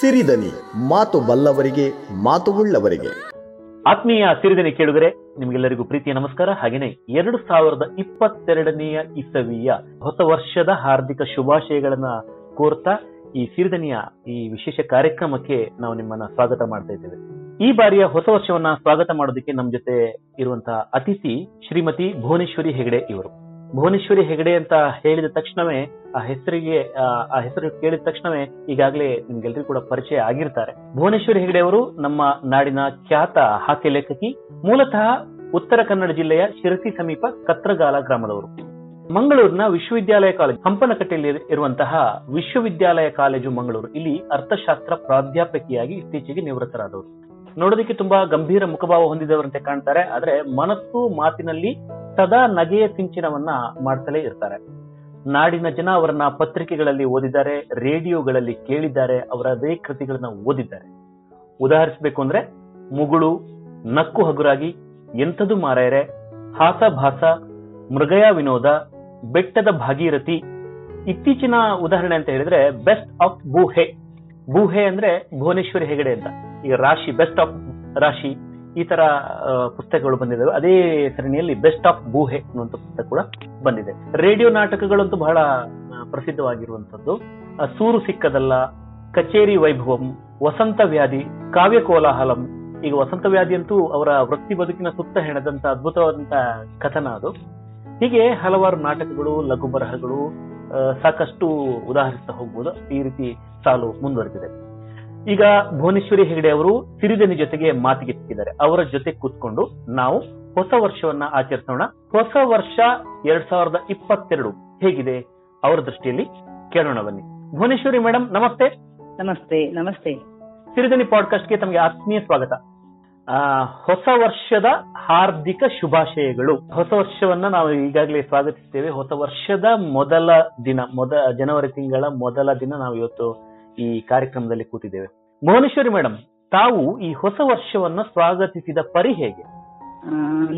ಸಿರಿದನಿ, ಮಾತು ಬಲ್ಲವರಿಗೆ, ಮಾತು ಉಳ್ಳವರಿಗೆ. ಆತ್ಮೀಯ ಸಿರಿದನಿ ಕೇಳಿದರೆ ನಿಮಗೆಲ್ಲರಿಗೂ ಪ್ರೀತಿಯ ನಮಸ್ಕಾರ. ಹಾಗೇನೆ ಎರಡು ಸಾವಿರದ ಇಪ್ಪತ್ತೆರಡನೆಯ ಇಸವಿಯ ಹೊಸ ವರ್ಷದ ಹಾರ್ದಿಕ ಶುಭಾಶಯಗಳನ್ನ ಕೋರ್ತಾ ಈ ಸಿರಿದನಿಯ ಈ ವಿಶೇಷ ಕಾರ್ಯಕ್ರಮಕ್ಕೆ ನಾವು ನಿಮ್ಮನ್ನ ಸ್ವಾಗತ ಮಾಡ್ತಾ ಇದ್ದೇವೆ. ಈ ಬಾರಿಯ ಹೊಸ ವರ್ಷವನ್ನ ಸ್ವಾಗತ ಮಾಡೋದಕ್ಕೆ ನಮ್ಮ ಜೊತೆ ಇರುವಂತಹ ಅತಿಥಿ ಶ್ರೀಮತಿ ಭುವನೇಶ್ವರಿ ಹೆಗಡೆ ಇವರು. ಭುವನೇಶ್ವರಿ ಹೆಗಡೆ ಅಂತ ಹೇಳಿದ ತಕ್ಷಣವೇ ಆ ಹೆಸರಿಗೆ ಆ, ಹೆಸರು ಕೇಳಿದ ತಕ್ಷಣವೇ ಈಗಾಗಲೇ ನಿಮ್ಗೆಲ್ಲರಿಗೂ ಕೂಡ ಪರಿಚಯ ಆಗಿರ್ತಾರೆ. ಭುವನೇಶ್ವರಿ ಹೆಗಡೆ ಅವರು ನಮ್ಮ ನಾಡಿನ ಖ್ಯಾತ ಹಾಕಿ ಲೇಖಕಿ ಮೂಲತಃ ಉತ್ತರ ಕನ್ನಡ ಜಿಲ್ಲೆಯ ಶಿರಸಿ ಸಮೀಪ ಕತ್ರಗಾಲ ಗ್ರಾಮದವರು. ಮಂಗಳೂರಿನ ವಿಶ್ವವಿದ್ಯಾಲಯ ಕಾಲೇಜು ಹಂಪನಕಟ್ಟೆಯಲ್ಲಿ ಇರುವಂತಹ ವಿಶ್ವವಿದ್ಯಾಲಯ ಕಾಲೇಜು ಮಂಗಳೂರು. ಇಲ್ಲಿ ಅರ್ಥಶಾಸ್ತ್ರ ಪ್ರಾಧ್ಯಾಪಕಿಯಾಗಿ ಇತ್ತೀಚೆಗೆ ನಿವೃತ್ತರಾದವರು. ನೋಡೋದಕ್ಕೆ ತುಂಬಾ ಗಂಭೀರ ಮುಖಭಾವ ಹೊಂದಿದವರಂತೆ ಕಾಣ್ತಾರೆ ಆದ್ರೆ ಮನಸ್ಸು ಮಾತಿನಲ್ಲಿ ಸದಾ ನಗೆಯ ಸಿಂಚನವನ್ನ ಮಾಡ್ತಲೇ ಇರ್ತಾರೆ. ನಾಡಿನ ಜನ ಅವರನ್ನ ಪತ್ರಿಕೆಗಳಲ್ಲಿ ಓದಿದ್ದಾರೆ, ರೇಡಿಯೋಗಳಲ್ಲಿ ಕೇಳಿದ್ದಾರೆ, ಅವರ ಅದೇ ಕೃತಿಗಳನ್ನ ಓದಿದ್ದಾರೆ. ಉದಾಹರಿಸಬೇಕು ಅಂದ್ರೆ, ಮುಗುಳು, ನಕ್ಕು ಹಗುರಾಗಿ ಎಂಥದು ಮಾರಾಯರೆ ಹಾಸಭಾಸ ಮೃಗಯ ವಿನೋದ, ಬೆಟ್ಟದ ಭಾಗೀರಥಿ. ಇತ್ತೀಚಿನ ಉದಾಹರಣೆ ಅಂತ ಹೇಳಿದ್ರೆ ಬೆಸ್ಟ್ ಆಫ್ ಭೂಹೆ. ಭೂಹೆ ಅಂದ್ರೆ ಭುವನೇಶ್ವರಿ ಹೆಗಡೆ ಅಂತ. ಈಗ ರಾಶಿ ಬೆಸ್ಟ್ ಆಫ್ ರಾಶಿ. ಈ ತರ ಪುಸ್ತಕಗಳು ಬಂದಿದ್ದಾವೆ. ಅದೇ ಸರಣಿಯಲ್ಲಿ ಬೆಸ್ಟ್ ಆಫ್ ಬೂಹೆ ಅನ್ನುವಂಥ ಪುಸ್ತಕ ಕೂಡ ಬಂದಿದೆ. ರೇಡಿಯೋ ನಾಟಕಗಳಂತೂ ಬಹಳ ಪ್ರಸಿದ್ಧವಾಗಿರುವಂತದ್ದು. ಸೂರು ಸಿಕ್ಕದಲ್ಲ, ಕಚೇರಿ ವೈಭವಂ, ವಸಂತ ವ್ಯಾಧಿ, ಕಾವ್ಯ ಕೋಲಾಹಲಂ. ಈಗ ವಸಂತ ವ್ಯಾಧಿ ಅಂತೂ ಅವರ ವೃತ್ತಿ ಬದುಕಿನ ಸುತ್ತ ಹೆಣದಂತ ಅದ್ಭುತವಾದಂತ ಕಥನ ಅದು. ಹೀಗೆ ಹಲವಾರು ನಾಟಕಗಳು ಲಘು ಬರಹಗಳು ಸಾಕಷ್ಟು ಉದಾಹರಿಸ್ತಾ ಹೋಗ್ಬೋದು. ಈ ರೀತಿ ಸಾಲು ಮುಂದುವರೆದಿದೆ. ಈಗ ಭುವನೇಶ್ವರಿ ಹೆಗಡೆ ಅವರು ಸಿರಿಧನಿ ಜೊತೆಗೆ ಮಾತಿಗೆ ಸಿಕ್ಕಿದ್ದಾರೆ. ಅವರ ಜೊತೆ ಕೂತ್ಕೊಂಡು ನಾವು ಹೊಸ ವರ್ಷವನ್ನ ಆಚರಿಸೋಣ. ಹೊಸ ವರ್ಷ ಎರಡ್ ಸಾವಿರದ ಇಪ್ಪತ್ತೆರಡು ಹೇಗಿದೆ? ಅವರ ದೃಷ್ಟಿಯಲ್ಲಿ ಕೇಳೋಣ ಬನ್ನಿ. ಭುವನೇಶ್ವರಿ ಮೇಡಮ್ ನಮಸ್ತೆ. ನಮಸ್ತೆ ನಮಸ್ತೆ. ಸಿರಿಧನಿ ಪಾಡ್ಕಾಸ್ಟ್ಗೆ ತಮಗೆ ಆತ್ಮೀಯ ಸ್ವಾಗತ. ಆ, ಹೊಸ ವರ್ಷದ ಹಾರ್ದಿಕ ಶುಭಾಶಯಗಳು. ಹೊಸ ವರ್ಷವನ್ನ ನಾವು ಈಗಾಗಲೇ ಸ್ವಾಗತಿಸ್ತೇವೆ. ಹೊಸ ವರ್ಷದ ಮೊದಲ ದಿನ ಮೊದ ಜನವರಿ ತಿಂಗಳ ಮೊದಲ ದಿನ ನಾವು ಇವತ್ತು ಈ ಕಾರ್ಯಕ್ರಮದಲ್ಲಿ ಕೂತಿದ್ದೇವೆ. ಭುವನೇಶ್ವರಿ ಮೇಡಮ್ ತಾವು ಈ ಹೊಸ ವರ್ಷವನ್ನು ಸ್ವಾಗತಿಸಿದ ಪರಿ ಹೇಗೆ?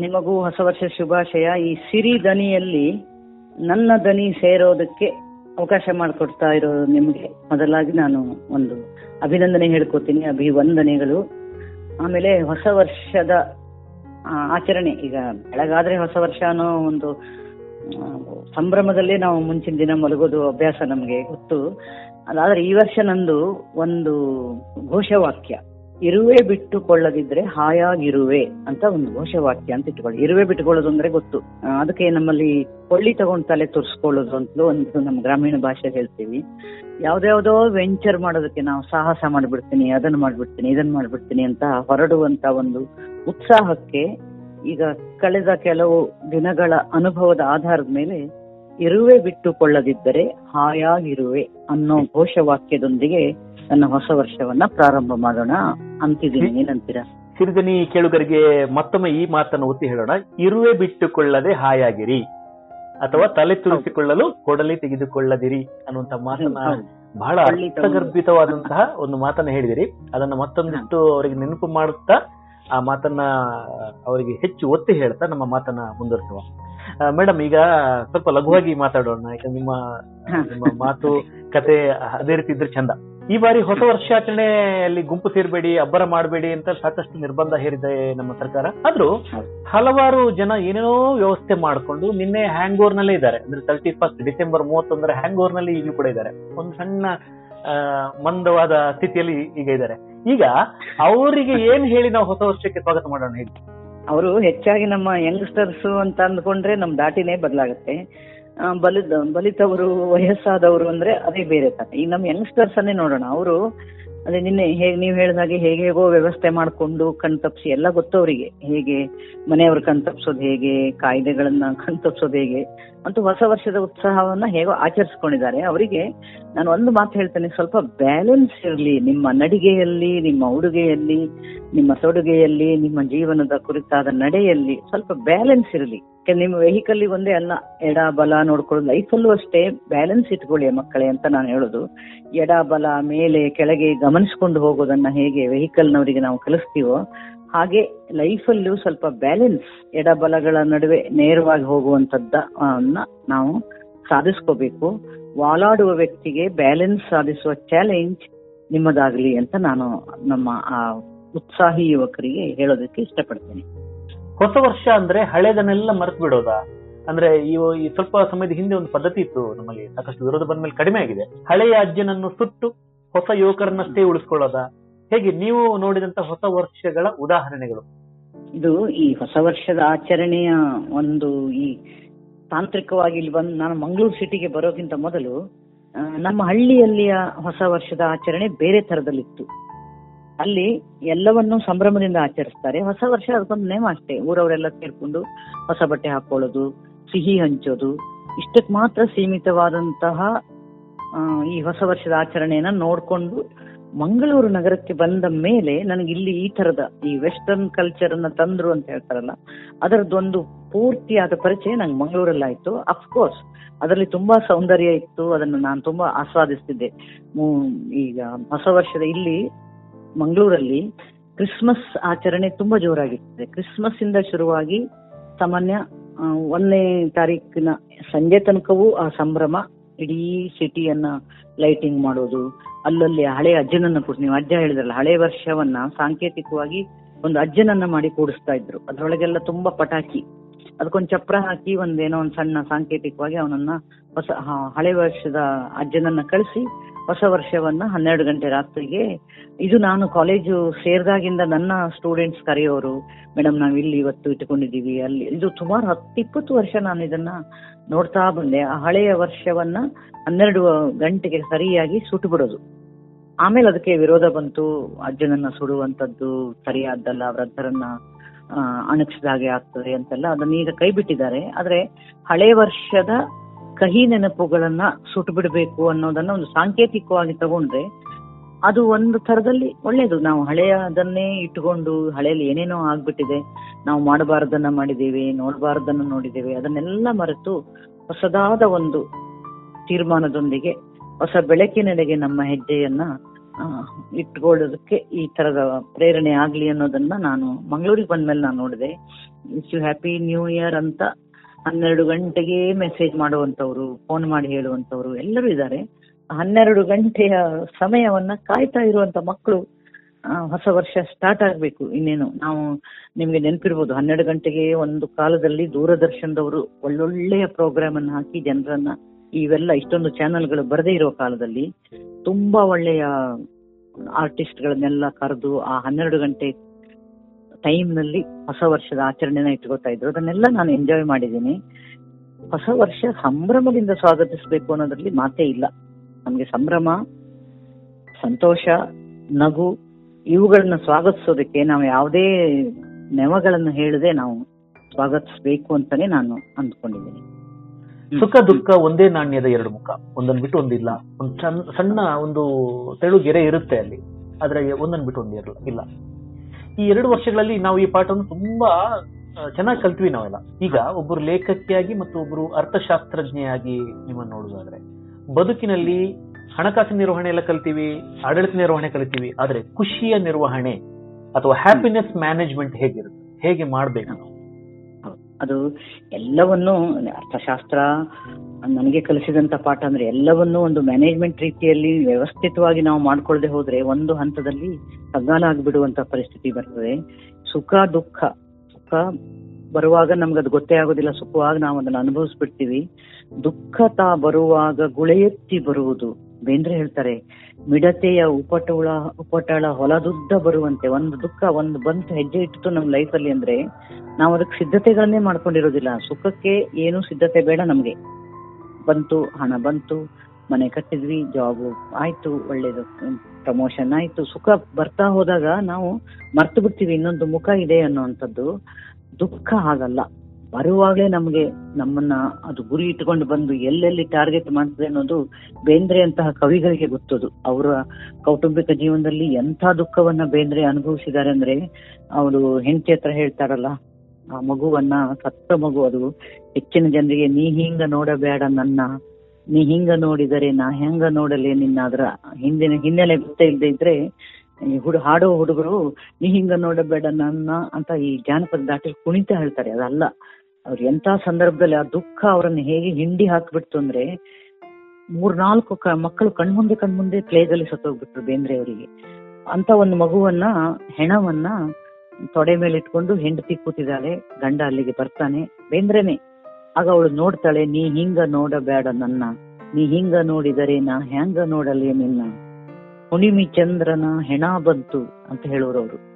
ನಿಮಗೂ ಹೊಸ ವರ್ಷ ಶುಭಾಶಯ. ಈ ಸಿರಿ ದನಿಯಲ್ಲಿ ನನ್ನ ದನಿ ಸೇರೋದಕ್ಕೆ ಅವಕಾಶ ಮಾಡಿಕೊಡ್ತಾ ಇರೋ ನಿಮಗೆ. ಮೊದಲಾಗಿ ನಾನು ಒಂದು ಅಭಿನಂದನೆ ಹೇಳ್ಕೊತೀನಿ, ಅಭಿವಂದನೆಗಳು. ಆಮೇಲೆ ಹೊಸ ವರ್ಷದ ಆಚರಣೆ. ಈಗ ಬೆಳಗಾದ್ರೆ ಹೊಸ ವರ್ಷ ಅನ್ನೋ ಒಂದು ಸಂಭ್ರಮದಲ್ಲೇ ನಾವು ಮುಂಚಿನ ದಿನ ಮಲಗೋದು ಅಭ್ಯಾಸ ನಮಗೆ ಗೊತ್ತು. ಅದಾದ್ರೆ ಈ ವರ್ಷ ನಂದು ಒಂದು ಘೋಷವಾಕ್ಯ, ಇರುವೆ ಬಿಟ್ಟುಕೊಳ್ಳದಿದ್ರೆ ಹಾಯಾಗಿರುವೆ ಅಂತ ಒಂದು ಘೋಷವಾಕ್ಯ ಅಂತ ಇಟ್ಕೊಳ್ಳಿ ಇರುವೆ ಬಿಟ್ಟುಕೊಳ್ಳೋದು ಅಂದ್ರೆ ಗೊತ್ತು. ಅದಕ್ಕೆ ನಮ್ಮಲ್ಲಿ ಕೊಳ್ಳಿ ತಗೊಂಡ್ ತಲೆ ತುರ್ಸ್ಕೊಳ್ಳೋದು ಅಂತಲೂ ಒಂದು ನಮ್ಮ ಗ್ರಾಮೀಣ ಭಾಷೆ ಹೇಳ್ತೀವಿ. ಯಾವ್ದ್ಯಾವ್ದೋ ವೆಂಚರ್ ಮಾಡೋದಕ್ಕೆ ನಾವು ಸಾಹಸ ಮಾಡ್ಬಿಡ್ತೀನಿ, ಅದನ್ನ ಮಾಡ್ಬಿಡ್ತೀನಿ, ಇದನ್ನ ಮಾಡ್ಬಿಡ್ತೀನಿ ಅಂತ ಹೊರಡುವಂತ ಒಂದು ಉತ್ಸಾಹಕ್ಕೆ ಈಗ ಕಳೆದ ಕೆಲವು ದಿನಗಳ ಅನುಭವದ ಆಧಾರದ ಮೇಲೆ ಇರುವೆ ಬಿಟ್ಟುಕೊಳ್ಳದಿದ್ದರೆ ಹಾಯಾಗಿರುವೆ ಅನ್ನೋ ಘೋಷವಾಕ್ಯದೊಂದಿಗೆ ನನ್ನ ಹೊಸ ವರ್ಷವನ್ನ ಪ್ರಾರಂಭ ಮಾಡೋಣ. ಅಂತಿದ್ದೀನಿ. ಏನಂತೀರಾ? ಸಿರಿದನಿ ಕೇಳುಗರಿಗೆ ಮತ್ತೊಮ್ಮೆ ಈ ಮಾತನ್ನು ಒತ್ತಿ ಹೇಳೋಣ. ಇರುವೆ ಬಿಟ್ಟುಕೊಳ್ಳದೆ ಹಾಯಾಗಿರಿ ಅಥವಾ ತಲೆ ತುರಿಸಿಕೊಳ್ಳಲು ಕೊಡಲಿ ತೆಗೆದುಕೊಳ್ಳದಿರಿ ಅನ್ನುವಂತ ಮಾತನ್ನ ಬಹಳ. ಅರ್ಥಗರ್ಭಿತವಾದಂತಹ ಒಂದು ಮಾತನ್ನ ಹೇಳಿದಿರಿ. ಅದನ್ನ ಮತ್ತೊಂದಿಷ್ಟು ಅವರಿಗೆ ನೆನಪು ಮಾಡುತ್ತಾ ಆ ಮಾತನ್ನ ಅವರಿಗೆ ಹೆಚ್ಚು ಒತ್ತಿ ಹೇಳ್ತಾ ನಮ್ಮ ಮಾತನ್ನ ಮುಂದುವರಿಸುವ. ಮೇಡಮ್ ಈಗ ಸ್ವಲ್ಪ ಲಘುವಾಗಿ ಮಾತಾಡೋಣ. ಯಾಕಂದ್ರೆ ನಿಮ್ಮ ನಿಮ್ಮ ಮಾತು ಕತೆ ಅದೇ ರೀತಿ ಇದ್ರೆ ಚಂದ. ಈ ಬಾರಿ ಹೊಸ ವರ್ಷಾಚರಣೆಯಲ್ಲಿ ಗುಂಪು ಸೇರ್ಬೇಡಿ ಅಬ್ಬರ ಮಾಡಬೇಡಿ ಅಂತ ಸಾಕಷ್ಟು ನಿರ್ಬಂಧ ಹೇರಿದೆ ನಮ್ಮ ಸರ್ಕಾರ. ಆದ್ರೂ ಹಲವಾರು ಜನ ಏನೇನೋ ವ್ಯವಸ್ಥೆ ಮಾಡ್ಕೊಂಡು ನಿನ್ನೆ ಹ್ಯಾಂಗ್ ಓವರ್ ನಲ್ಲೇ ಇದ್ದಾರೆ. ಅಂದ್ರೆ ತರ್ಟಿ ಫಸ್ಟ್ ಡಿಸೆಂಬರ್ ಮೂವತ್ತೊಂದರ ಹ್ಯಾಂಗ್ ಓವರ್ನಲ್ಲಿ ಈಗಲೂ ಕೂಡ ಇದ್ದಾರೆ. ಒಂದು ಸಣ್ಣ ಆ, ಮಂದವಾದ ಸ್ಥಿತಿಯಲ್ಲಿ ಈಗ ಇದ್ದಾರೆ. ಈಗ ಅವರಿಗೆ ಏನ್ ಹೇಳಿ ನಾವು ಹೊಸ ವರ್ಷಕ್ಕೆ ಸ್ವಾಗತ ಮಾಡೋಣ ಹೇಳಿ. ಅವರು ಹೆಚ್ಚಾಗಿ ನಮ್ಮ ಯಂಗ್ಸ್ಟರ್ಸ್ ಅಂತ ಅಂದ್ಕೊಂಡ್ರೆ ನಮ್ ದಾಟಿನೇ ಬದಲಾಗುತ್ತೆ. ಬಲಿದ ಬಲಿತವರು, ವಯಸ್ಸಾದವರು ಅಂದ್ರೆ ಅದೇ ಬೇರೆ ತಾನೆ ಈಗ ನಮ್ಮ ಯಂಗ್ಸ್ಟರ್ಸ್ ಅನ್ನೇ ನೋಡೋಣ. ಅವರು ಅದೇ ನಿನ್ನೆ ಹೇಗೆ ನೀವು ಹೇಳಿದ ಹಾಗೆ ಹೇಗೆ ಹೇಗೋ ವ್ಯವಸ್ಥೆ ಮಾಡ್ಕೊಂಡು ಕಣ್ತಪ್ಸಿ ಎಲ್ಲ ಗೊತ್ತು ಅವರಿಗೆ. ಹೇಗೆ ಮನೆಯವ್ರ ಕಣ್ತಪ್ಸೋದು ಹೇಗೆ, ಕಾಯ್ದೆಗಳನ್ನ ಕಣ್ತಪ್ಸೋದು ಹೇಗೆ. ಅಂತೂ ಹೊಸ ವರ್ಷದ ಉತ್ಸಾಹವನ್ನ ಹೇಗೋ ಆಚರಿಸ್ಕೊಂಡಿದ್ದಾರೆ. ಅವರಿಗೆ ನಾನು ಒಂದು ಮಾತು ಹೇಳ್ತೇನೆ, ಸ್ವಲ್ಪ ಬ್ಯಾಲೆನ್ಸ್ ಇರಲಿ, ನಿಮ್ಮ ನಡಿಗೆಯಲ್ಲಿ, ನಿಮ್ಮ ಉಡುಗೆಯಲ್ಲಿ, ನಿಮ್ಮ ತೊಡುಗೆಯಲ್ಲಿ, ನಿಮ್ಮ ಜೀವನದ ಕುರಿತಾದ ನಡೆಯಲ್ಲಿ ಸ್ವಲ್ಪ ಬ್ಯಾಲೆನ್ಸ್ ಇರಲಿ. ನಿಮ್ಮ ವೆಹಿಕಲ್ ಒಂದೇ ಅಲ್ಲ ಎಡ, ಬಲ ನೋಡ್ಕೊಳ್ಳೋದು ಲೈಫಲ್ಲೂ ಅಷ್ಟೇ ಬ್ಯಾಲೆನ್ಸ್ ಇಟ್ಕೊಳ್ಳಿ ಮಕ್ಕಳೇ ಅಂತ ನಾನು ಹೇಳೋದು. ಎಡ, ಬಲ, ಮೇಲೆ, ಕೆಳಗೆ ಗಮನಿಸ್ಕೊಂಡು ಹೋಗೋದನ್ನ ಹೇಗೆ ವೆಹಿಕಲ್ ನವರಿಗೆ ನಾವು ಕಲಿಸ್ತೀವೋ ಹಾಗೆ ಲೈಫಲ್ಲೂ ಸ್ವಲ್ಪ ಬ್ಯಾಲೆನ್ಸ್ ಎಡಬಲಗಳ ನಡುವೆ ನೇರವಾಗಿ ಹೋಗುವಂತದ್ದನ್ನ ನಾವು ಸಾಧಿಸ್ಕೋಬೇಕು. ವಾಲಾಡುವ ವ್ಯಕ್ತಿಗೆ ಬ್ಯಾಲೆನ್ಸ್ ಸಾಧಿಸುವ ಚಾಲೆಂಜ್ ನಿಮ್ಮದಾಗ್ಲಿ ಅಂತ ನಾನು ನಮ್ಮ, ಆ, ಉತ್ಸಾಹಿ ಯುವಕರಿಗೆ ಹೇಳೋದಕ್ಕೆ ಇಷ್ಟಪಡ್ತೇನೆ. ಹೊಸ ವರ್ಷ ಅಂದ್ರೆ ಹಳೇದನ್ನೆಲ್ಲ ಮರೆತು ಬಿಡೋದಾ ಅಂದ್ರೆ ಈ ಸ್ವಲ್ಪ ಸಮಯದ ಹಿಂದೆ ಒಂದು ಪದ್ಧತಿ ಇತ್ತು ನಮ್ಮಲ್ಲಿ, ಸಾಕಷ್ಟು ವಿರೋಧ ಬಂದ ಮೇಲೆ ಕಡಿಮೆ ಆಗಿದೆ. ಹಳೆಯ ಅಜ್ಜನನ್ನು ಸುಟ್ಟು ಹೊಸ ಯುವಕರನ್ನಷ್ಟೇ ಉಳಿಸ್ಕೊಳ್ಳೋದಾ? ಹೇಗೆ ನೀವು ನೋಡಿದಂತ ಹೊಸ ವರ್ಷಗಳ ಉದಾಹರಣೆಗಳು? ಇದು ಈ ಹೊಸ ವರ್ಷದ ಆಚರಣೆಯ ಒಂದು ಈ ತಾಂತ್ರಿಕವಾಗಿ ಇಲ್ಲಿ ಬಂದು ನಾನು ಮಂಗಳೂರು ಸಿಟಿಗೆ ಬರೋಕ್ಕಿಂತ ಮೊದಲು ನಮ್ಮ ಹಳ್ಳಿಯಲ್ಲಿಯ ಹೊಸ ವರ್ಷದ ಆಚರಣೆ ಬೇರೆ ತರದಲ್ಲಿತ್ತು ಅಲ್ಲಿ ಎಲ್ಲವನ್ನು ಸಂಭ್ರಮದಿಂದ ಆಚರಿಸ್ತಾರೆ. ಹೊಸ ವರ್ಷ ಅದಕ್ಕೊಂದು ನೇಮ ಅಷ್ಟೇ. ಊರವರೆಲ್ಲ ಸೇರ್ಕೊಂಡು ಹೊಸ ಬಟ್ಟೆ ಹಾಕೊಳ್ಳೋದು, ಸಿಹಿ ಹಂಚೋದು ಇಷ್ಟಕ್ಕೆ ಮಾತ್ರ ಸೀಮಿತವಾದಂತಹ ಈ ಹೊಸ ವರ್ಷದ ಆಚರಣೆಯನ್ನ ನೋಡ್ಕೊಂಡು ಮಂಗಳೂರು ನಗರಕ್ಕೆ ಬಂದ ಮೇಲೆ ನನಗೆ ಇಲ್ಲಿ ಈ ತರದ ಈ ವೆಸ್ಟರ್ನ್ ಕಲ್ಚರ್ ಅನ್ನ ತಂದ್ರು ಅಂತ ಹೇಳ್ತಾರಲ್ಲ ಅದರದ್ದೊಂದು ಪೂರ್ತಿಯಾದ ಪರಿಚಯ ನಂಗೆ ಮಂಗಳೂರಲ್ಲಿ ಆಯ್ತು ಅಫ್ಕೋರ್ಸ್ ಅದರಲ್ಲಿ ತುಂಬಾ ಸೌಂದರ್ಯ ಇತ್ತು, ಅದನ್ನು ನಾನು ತುಂಬಾ ಆಸ್ವಾದಿಸ್ತಿದ್ದೆ. ಈಗ ಹೊಸ ವರ್ಷದ ಇಲ್ಲಿ ಮಂಗಳೂರಲ್ಲಿ ಕ್ರಿಸ್ಮಸ್ ಆಚರಣೆ ತುಂಬಾ ಜೋರಾಗಿರ್ತದೆ. ಕ್ರಿಸ್ಮಸ್ ಇಂದ ಶುರುವಾಗಿ ಸಾಮಾನ್ಯ ಒಂದನೇ ತಾರೀಕಿನ ಸಂಜೆ ತನಕವೂ ಆ ಸಂಭ್ರಮ ಇಡೀ ಸಿಟಿಯನ್ನ ಲೈಟಿಂಗ್ ಮಾಡೋದು ಅಲ್ಲಲ್ಲಿ ಹಳೆ ಅಜ್ಜನನ್ನ ಕೂಡ ನೀವು ಅಜ್ಜ ಹೇಳಿದ್ರಲ್ಲ, ಹಳೆ ವರ್ಷವನ್ನ ಸಾಂಕೇತಿಕವಾಗಿ ಒಂದು ಅಜ್ಜನನ್ನ ಮಾಡಿ ಕೂಡಿಸ್ತಾ ಇದ್ರು. ಅದ್ರೊಳಗೆಲ್ಲ ತುಂಬಾ ಪಟಾಕಿ. ಅದಕ್ಕೊಂದು ಚಪ್ರ ಹಾಕಿ ಒಂದೇನೋ ಒಂದು ಸಣ್ಣ ಸಾಂಕೇತಿಕವಾಗಿ ಅವನನ್ನ ಹೊಸ ಹಳೆ ವರ್ಷದ ಅಜ್ಜನನ್ನ ಕಳಿಸಿ ಹೊಸ ವರ್ಷವನ್ನ ಹನ್ನೆರಡು ಗಂಟೆ ರಾತ್ರಿಗೆ ಇದು ನಾನು ಕಾಲೇಜು ಸೇರಿದಾಗಿಂದ ನನ್ನ ಸ್ಟೂಡೆಂಟ್ಸ್ ಕರೆಯೋರು ಮೇಡಮ್ ನಾವ್ ಇಲ್ಲಿ ಇವತ್ತು ಇಟ್ಕೊಂಡಿದೀವಿ ಅಲ್ಲಿ ಇದು ಸುಮಾರು ಹತ್ತು ಇಪ್ಪತ್ತು ವರ್ಷ ನಾನು ಇದನ್ನ ನೋಡ್ತಾ ಬಂದೆ. ಆ ಹಳೆಯ ವರ್ಷವನ್ನ ಹನ್ನೆರಡು ಗಂಟೆಗೆ ಸರಿಯಾಗಿ ಸುಟ್ಟು ಬಿಡೋದು ಆಮೇಲೆ ಅದಕ್ಕೆ ವಿರೋಧ ಬಂತು. ಅಜ್ಜನನ್ನ ಸುಡುವಂತದ್ದು ಸರಿಯಾದ್ದಲ್ಲ, ವೃದ್ಧರನ್ನ ಹಾಗೆ ಆಗ್ತದೆ ಅಂತೆಲ್ಲ ಅದನ್ನ ಈಗ ಕೈ ಬಿಟ್ಟಿದ್ದಾರೆ. ಆದ್ರೆ ಹಳೆ ವರ್ಷದ ಕಹಿ ನೆನಪುಗಳನ್ನ ಸುಟ್ಟು ಬಿಡಬೇಕು ಅನ್ನೋದನ್ನ ಒಂದು ಸಾಂಕೇತಿಕವಾಗಿ ತಗೊಂಡ್ರೆ ಅದು ಒಂದು ತರದಲ್ಲಿ ಒಳ್ಳೇದು. ನಾವು ಹಳೆಯದನ್ನೇ ಇಟ್ಟುಕೊಂಡು ಹಳೆಯಲ್ಲಿ ಏನೇನೋ ಆಗ್ಬಿಟ್ಟಿದೆ, ನಾವು ಮಾಡಬಾರದನ್ನ ಮಾಡಿದ್ದೇವೆ, ನೋಡಬಾರದನ್ನ ನೋಡಿದ್ದೇವೆ, ಅದನ್ನೆಲ್ಲ ಮರೆತು ಹೊಸದಾದ ಒಂದು ತೀರ್ಮಾನದೊಂದಿಗೆ ಹೊಸ ಬೆಳಕಿನೆಡೆಗೆ ನಮ್ಮ ಹೆಜ್ಜೆಯನ್ನ ಇಟ್ಕೊಳ್ಳೋದಕ್ಕೆ ಈ ತರದ ಪ್ರೇರಣೆ ಆಗ್ಲಿ ಅನ್ನೋದನ್ನ ನಾನು ಮಂಗಳೂರಿಗೆ ಬಂದ್ಮೇಲೆ ನಾನು ನೋಡಿದೆ. It's you happy new year ಅಂತ ಹನ್ನೆರಡು ಗಂಟೆಗೆ ಮೆಸೇಜ್ ಮಾಡುವಂತವ್ರು ಫೋನ್ ಮಾಡಿ ಹೇಳುವಂತವ್ರು ಎಲ್ಲರೂ ಇದ್ದಾರೆ. ಹನ್ನೆರಡು ಗಂಟೆಯ ಸಮಯವನ್ನ ಕಾಯ್ತಾ ಇರುವಂತ ಮಕ್ಕಳು ಹೊಸ ವರ್ಷ ಸ್ಟಾರ್ಟ್ ಆಗ್ಬೇಕು. ಇನ್ನೇನು, ನಾವು ನಿಮ್ಗೆ ನೆನಪಿರ್ಬೋದು, ಹನ್ನೆರಡು ಗಂಟೆಗೆ ಒಂದು ಕಾಲದಲ್ಲಿ ದೂರದರ್ಶನದವರು ಒಳ್ಳೊಳ್ಳೆಯ ಪ್ರೋಗ್ರಾಮ್ ಅನ್ನು ಹಾಕಿ ಜನರನ್ನ, ಇವೆಲ್ಲ ಇಷ್ಟೊಂದು ಚಾನೆಲ್ಗಳು ಬರದೇ ಇರೋ ಕಾಲದಲ್ಲಿ ತುಂಬಾ ಒಳ್ಳೆಯ ಆರ್ಟಿಸ್ಟ್ ಗಳನ್ನೆಲ್ಲ ಕರೆದು ಆ ಹನ್ನೆರಡು ಗಂಟೆ ಟೈಮ್ನಲ್ಲಿ ಹೊಸ ವರ್ಷದ ಆಚರಣೆನ ಇಟ್ಕೋತಾ ಇದ್ರು. ಅದನ್ನೆಲ್ಲ ನಾನು ಎಂಜಾಯ್ ಮಾಡಿದ್ದೀನಿ. ಹೊಸ ವರ್ಷ ಸಂಭ್ರಮದಿಂದ ಸ್ವಾಗತಿಸಬೇಕು ಅನ್ನೋದ್ರಲ್ಲಿ ಮಾತೇ ಇಲ್ಲ. ನಮ್ಗೆ ಸಂಭ್ರಮ ಸಂತೋಷ ನಗು ಇವುಗಳನ್ನ ಸ್ವಾಗತಿಸೋದಕ್ಕೆ ನಾವು ಯಾವುದೇ ನೆವಗಳನ್ನು ಹೇಳದೆ ನಾವು ಸ್ವಾಗತಿಸಬೇಕು ಅಂತಾನೆ ನಾನು ಅಂದ್ಕೊಂಡಿದ್ದೀನಿ. ಸುಖ ದುಃಖ ಒಂದೇ ನಾಣ್ಯದ ಎರಡು ಮುಖ. ಒಂದನ್ನು ಬಿಟ್ಟು ಒಂದಿಲ್ಲ. ಒಂದು ಸಣ್ಣ ಸಣ್ಣ ಒಂದು ತೆಳು ಗೆರೆ ಇರುತ್ತೆ ಅಲ್ಲಿ. ಆದ್ರೆ ಒಂದನ್ನು ಬಿಟ್ಟು ಒಂದು ಇರಲ್ಲ ಇಲ್ಲ. ಈ ಎರಡು ವರ್ಷಗಳಲ್ಲಿ ನಾವು ಈ ಪಾಠವನ್ನು ತುಂಬಾ ಚೆನ್ನಾಗಿ ಕಲ್ತ್ವಿ ನಾವೆಲ್ಲ. ಈಗ ಒಬ್ಬರು ಲೇಖಕಿಯಾಗಿ ಮತ್ತು ಒಬ್ಬರು ಅರ್ಥಶಾಸ್ತ್ರಜ್ಞೆಯಾಗಿ ನಿಮ್ಮನ್ನು ನೋಡುವುದಾದ್ರೆ ಬದುಕಿನಲ್ಲಿ ಹಣಕಾಸಿನ ನಿರ್ವಹಣೆ ಎಲ್ಲ ಕಲಿತೀವಿ ಆಡಳಿತ ನಿರ್ವಹಣೆ ಕಲಿತೀವಿ ಆದ್ರೆ ಖುಷಿಯ ನಿರ್ವಹಣೆ ಅಥವಾ ಹ್ಯಾಪಿನೆಸ್ ಮ್ಯಾನೇಜ್ಮೆಂಟ್ ಹೇಗಿರುತ್ತೆ? ಹೇಗೆ ಮಾಡ್ಬೇಕು ಅದು ಎಲ್ಲವನ್ನು ಅರ್ಥಶಾಸ್ತ್ರ ನನಗೆ ಕಲಿಸಿದಂತ ಪಾಠ ಅಂದ್ರೆ ಎಲ್ಲವನ್ನೂ ಒಂದು ಮ್ಯಾನೇಜ್ಮೆಂಟ್ ರೀತಿಯಲ್ಲಿ ವ್ಯವಸ್ಥಿತವಾಗಿ ನಾವು ಮಾಡ್ಕೊಳ್ಳದೆ ಹೋದ್ರೆ ಒಂದು ಹಂತದಲ್ಲಿ ಕಗ್ಗಾಲ ಆಗಿಬಿಡುವಂತ ಪರಿಸ್ಥಿತಿ ಬರ್ತದೆ. ಸುಖ ದುಃಖ. ಸುಖ ಬರುವಾಗ ನಮ್ಗೆ ಅದು ಗೊತ್ತೇ ಆಗೋದಿಲ್ಲ. ಸುಖವಾಗ ನಾವು ಅದನ್ನ ಅನುಭವಿಸ್ಬಿಡ್ತೀವಿ. ದುಃಖ ತಾ ಬರುವಾಗ ಗುಳೆಯೆತ್ತಿ ಬರುವುದು. ಬೇಂದ್ರೆ ಹೇಳ್ತಾರೆ, ಮಿಡತೆಯ ಉಪಟೋಳ, ಉಪಟಳ ಹೊಲದುದ್ದ ಬರುವಂತೆ. ಒಂದು ದುಃಖ, ಒಂದು ಬಂತು ಹೆಜ್ಜೆ ಇಟ್ಟು ನಮ್ಮ ಅಲ್ಲಿ ಅಂದ್ರೆ ನಾವು ಅದಕ್ಕೆ ಸಿದ್ಧತೆಗಳನ್ನೇ ಮಾಡ್ಕೊಂಡಿರೋದಿಲ್ಲ. ಸುಖಕ್ಕೆ ಏನು ಸಿದ್ಧತೆ ಬೇಡ ನಮ್ಗೆ. ಬಂತು, ಹಣ ಬಂತು, ಮನೆ ಕಟ್ಟಿದ್ವಿ ಜಾಬ್ ಆಯ್ತು, ಒಳ್ಳೇದು ಪ್ರಮೋಷನ್ ಆಯ್ತು, ಸುಖ ಬರ್ತಾ ಹೋದಾಗ ನಾವು ಮರ್ತು ಬಿಡ್ತೀವಿ. ಇನ್ನೊಂದು ಮುಖ ಇದೆ ಅನ್ನುವಂಥದ್ದು. ದುಃಖ ಆಗಲ್ಲ. ಬರುವಾಗಲೇ ನಮ್ಗೆ ನಮ್ಮನ್ನ ಅದು ಗುರಿ ಇಟ್ಕೊಂಡು ಬಂದು ಎಲ್ಲೆಲ್ಲಿ ಟಾರ್ಗೆಟ್ ಮಾಡ್ತದೆ ಅನ್ನೋದು ಬೇಂದ್ರೆ ಅಂತಹ ಕವಿಗಳಿಗೆ ಗೊತ್ತದು. ಅವರ ಕೌಟುಂಬಿಕ ಜೀವನದಲ್ಲಿ ಎಂಥ ದುಃಖವನ್ನ ಬೇಂದ್ರೆ ಅನುಭವಿಸಿದ್ದಾರೆ ಅಂದ್ರೆ ಅವರು ಹೆಂಡತಿ ಹತ್ರ ಹೇಳ್ತಾರಲ್ಲ, ಆ ಮಗುವನ್ನ, ಸತ್ತ ಮಗು ಅದು ಹೆಚ್ಚಿನ ಜನರಿಗೆ ನೀ ಹಿಂಗ ನೋಡಬೇಡ ನನ್ನ, ನೀ ಹಿಂಗ ನೋಡಿದರೆ ನಾ ಹೆಂಗ ನೋಡಲಿ ನಿನ್ನ ಅದರ ಹಿಂದಿನ ಹಿನ್ನೆಲೆ ಗೊತ್ತೇ ಇಲ್ಲದೆ ಇದ್ರೆ ಹುಡು, ಹಾಡೋ ಹುಡುಗರು, ನೀ ಹಿಂಗ ನೋಡಬೇಡ ನನ್ನ ಅಂತ ಈ ಜಾನಪದ ದಾಟಿ ಕುಣಿತ ಹೇಳ್ತಾರೆ, ಅದಲ್ಲ. ಅವ್ರ ಎಂತ ಸಂದರ್ಭದಲ್ಲಿ ಆ ದುಃಖ ಅವರನ್ನ ಹೇಗೆ ಹಿಂಡಿ ಹಾಕ್ಬಿಡ್ತು ಅಂದ್ರೆ, ಮೂರ್ನಾಲ್ಕು ಮಕ್ಕಳು ಕಣ್ಮುಂದೆ ಕಣ್ಮುಂದೆ ಪ್ಲೇಗಲ್ಲಿ ಸತ್ತೋಗ್ಬಿಟ್ರು ಬೇಂದ್ರೆ ಅವರಿಗೆ. ಅಂತ ಒಂದು ಮಗುವನ್ನ, ಹೆಣವನ್ನ ತೊಡೆ ಮೇಲೆ ಇಟ್ಕೊಂಡು ಹೆಂಡತಿ ಕೂತಿದ್ದಾಳೆ, ಗಂಡ ಅಲ್ಲಿಗೆ ಬರ್ತಾನೆ. ಬೇಂದ್ರೆನೆ, ಆಗ ಅವಳು ನೋಡ್ತಾಳೆ, ನೀ ಹಿಂಗ ನೋಡಬೇಡ ನನ್ನ. ನೀ ಹಿಂಗ ನೋಡಿದರೆ ನಾ ಹೆಂಗ ನೋಡಲಿ ನಿನ್ನ? ಹುಣಿಮಿ ಚಂದ್ರನ ಹೆಣ ಬಂತು ಅಂತ ಹೇಳೋರು ಅವರು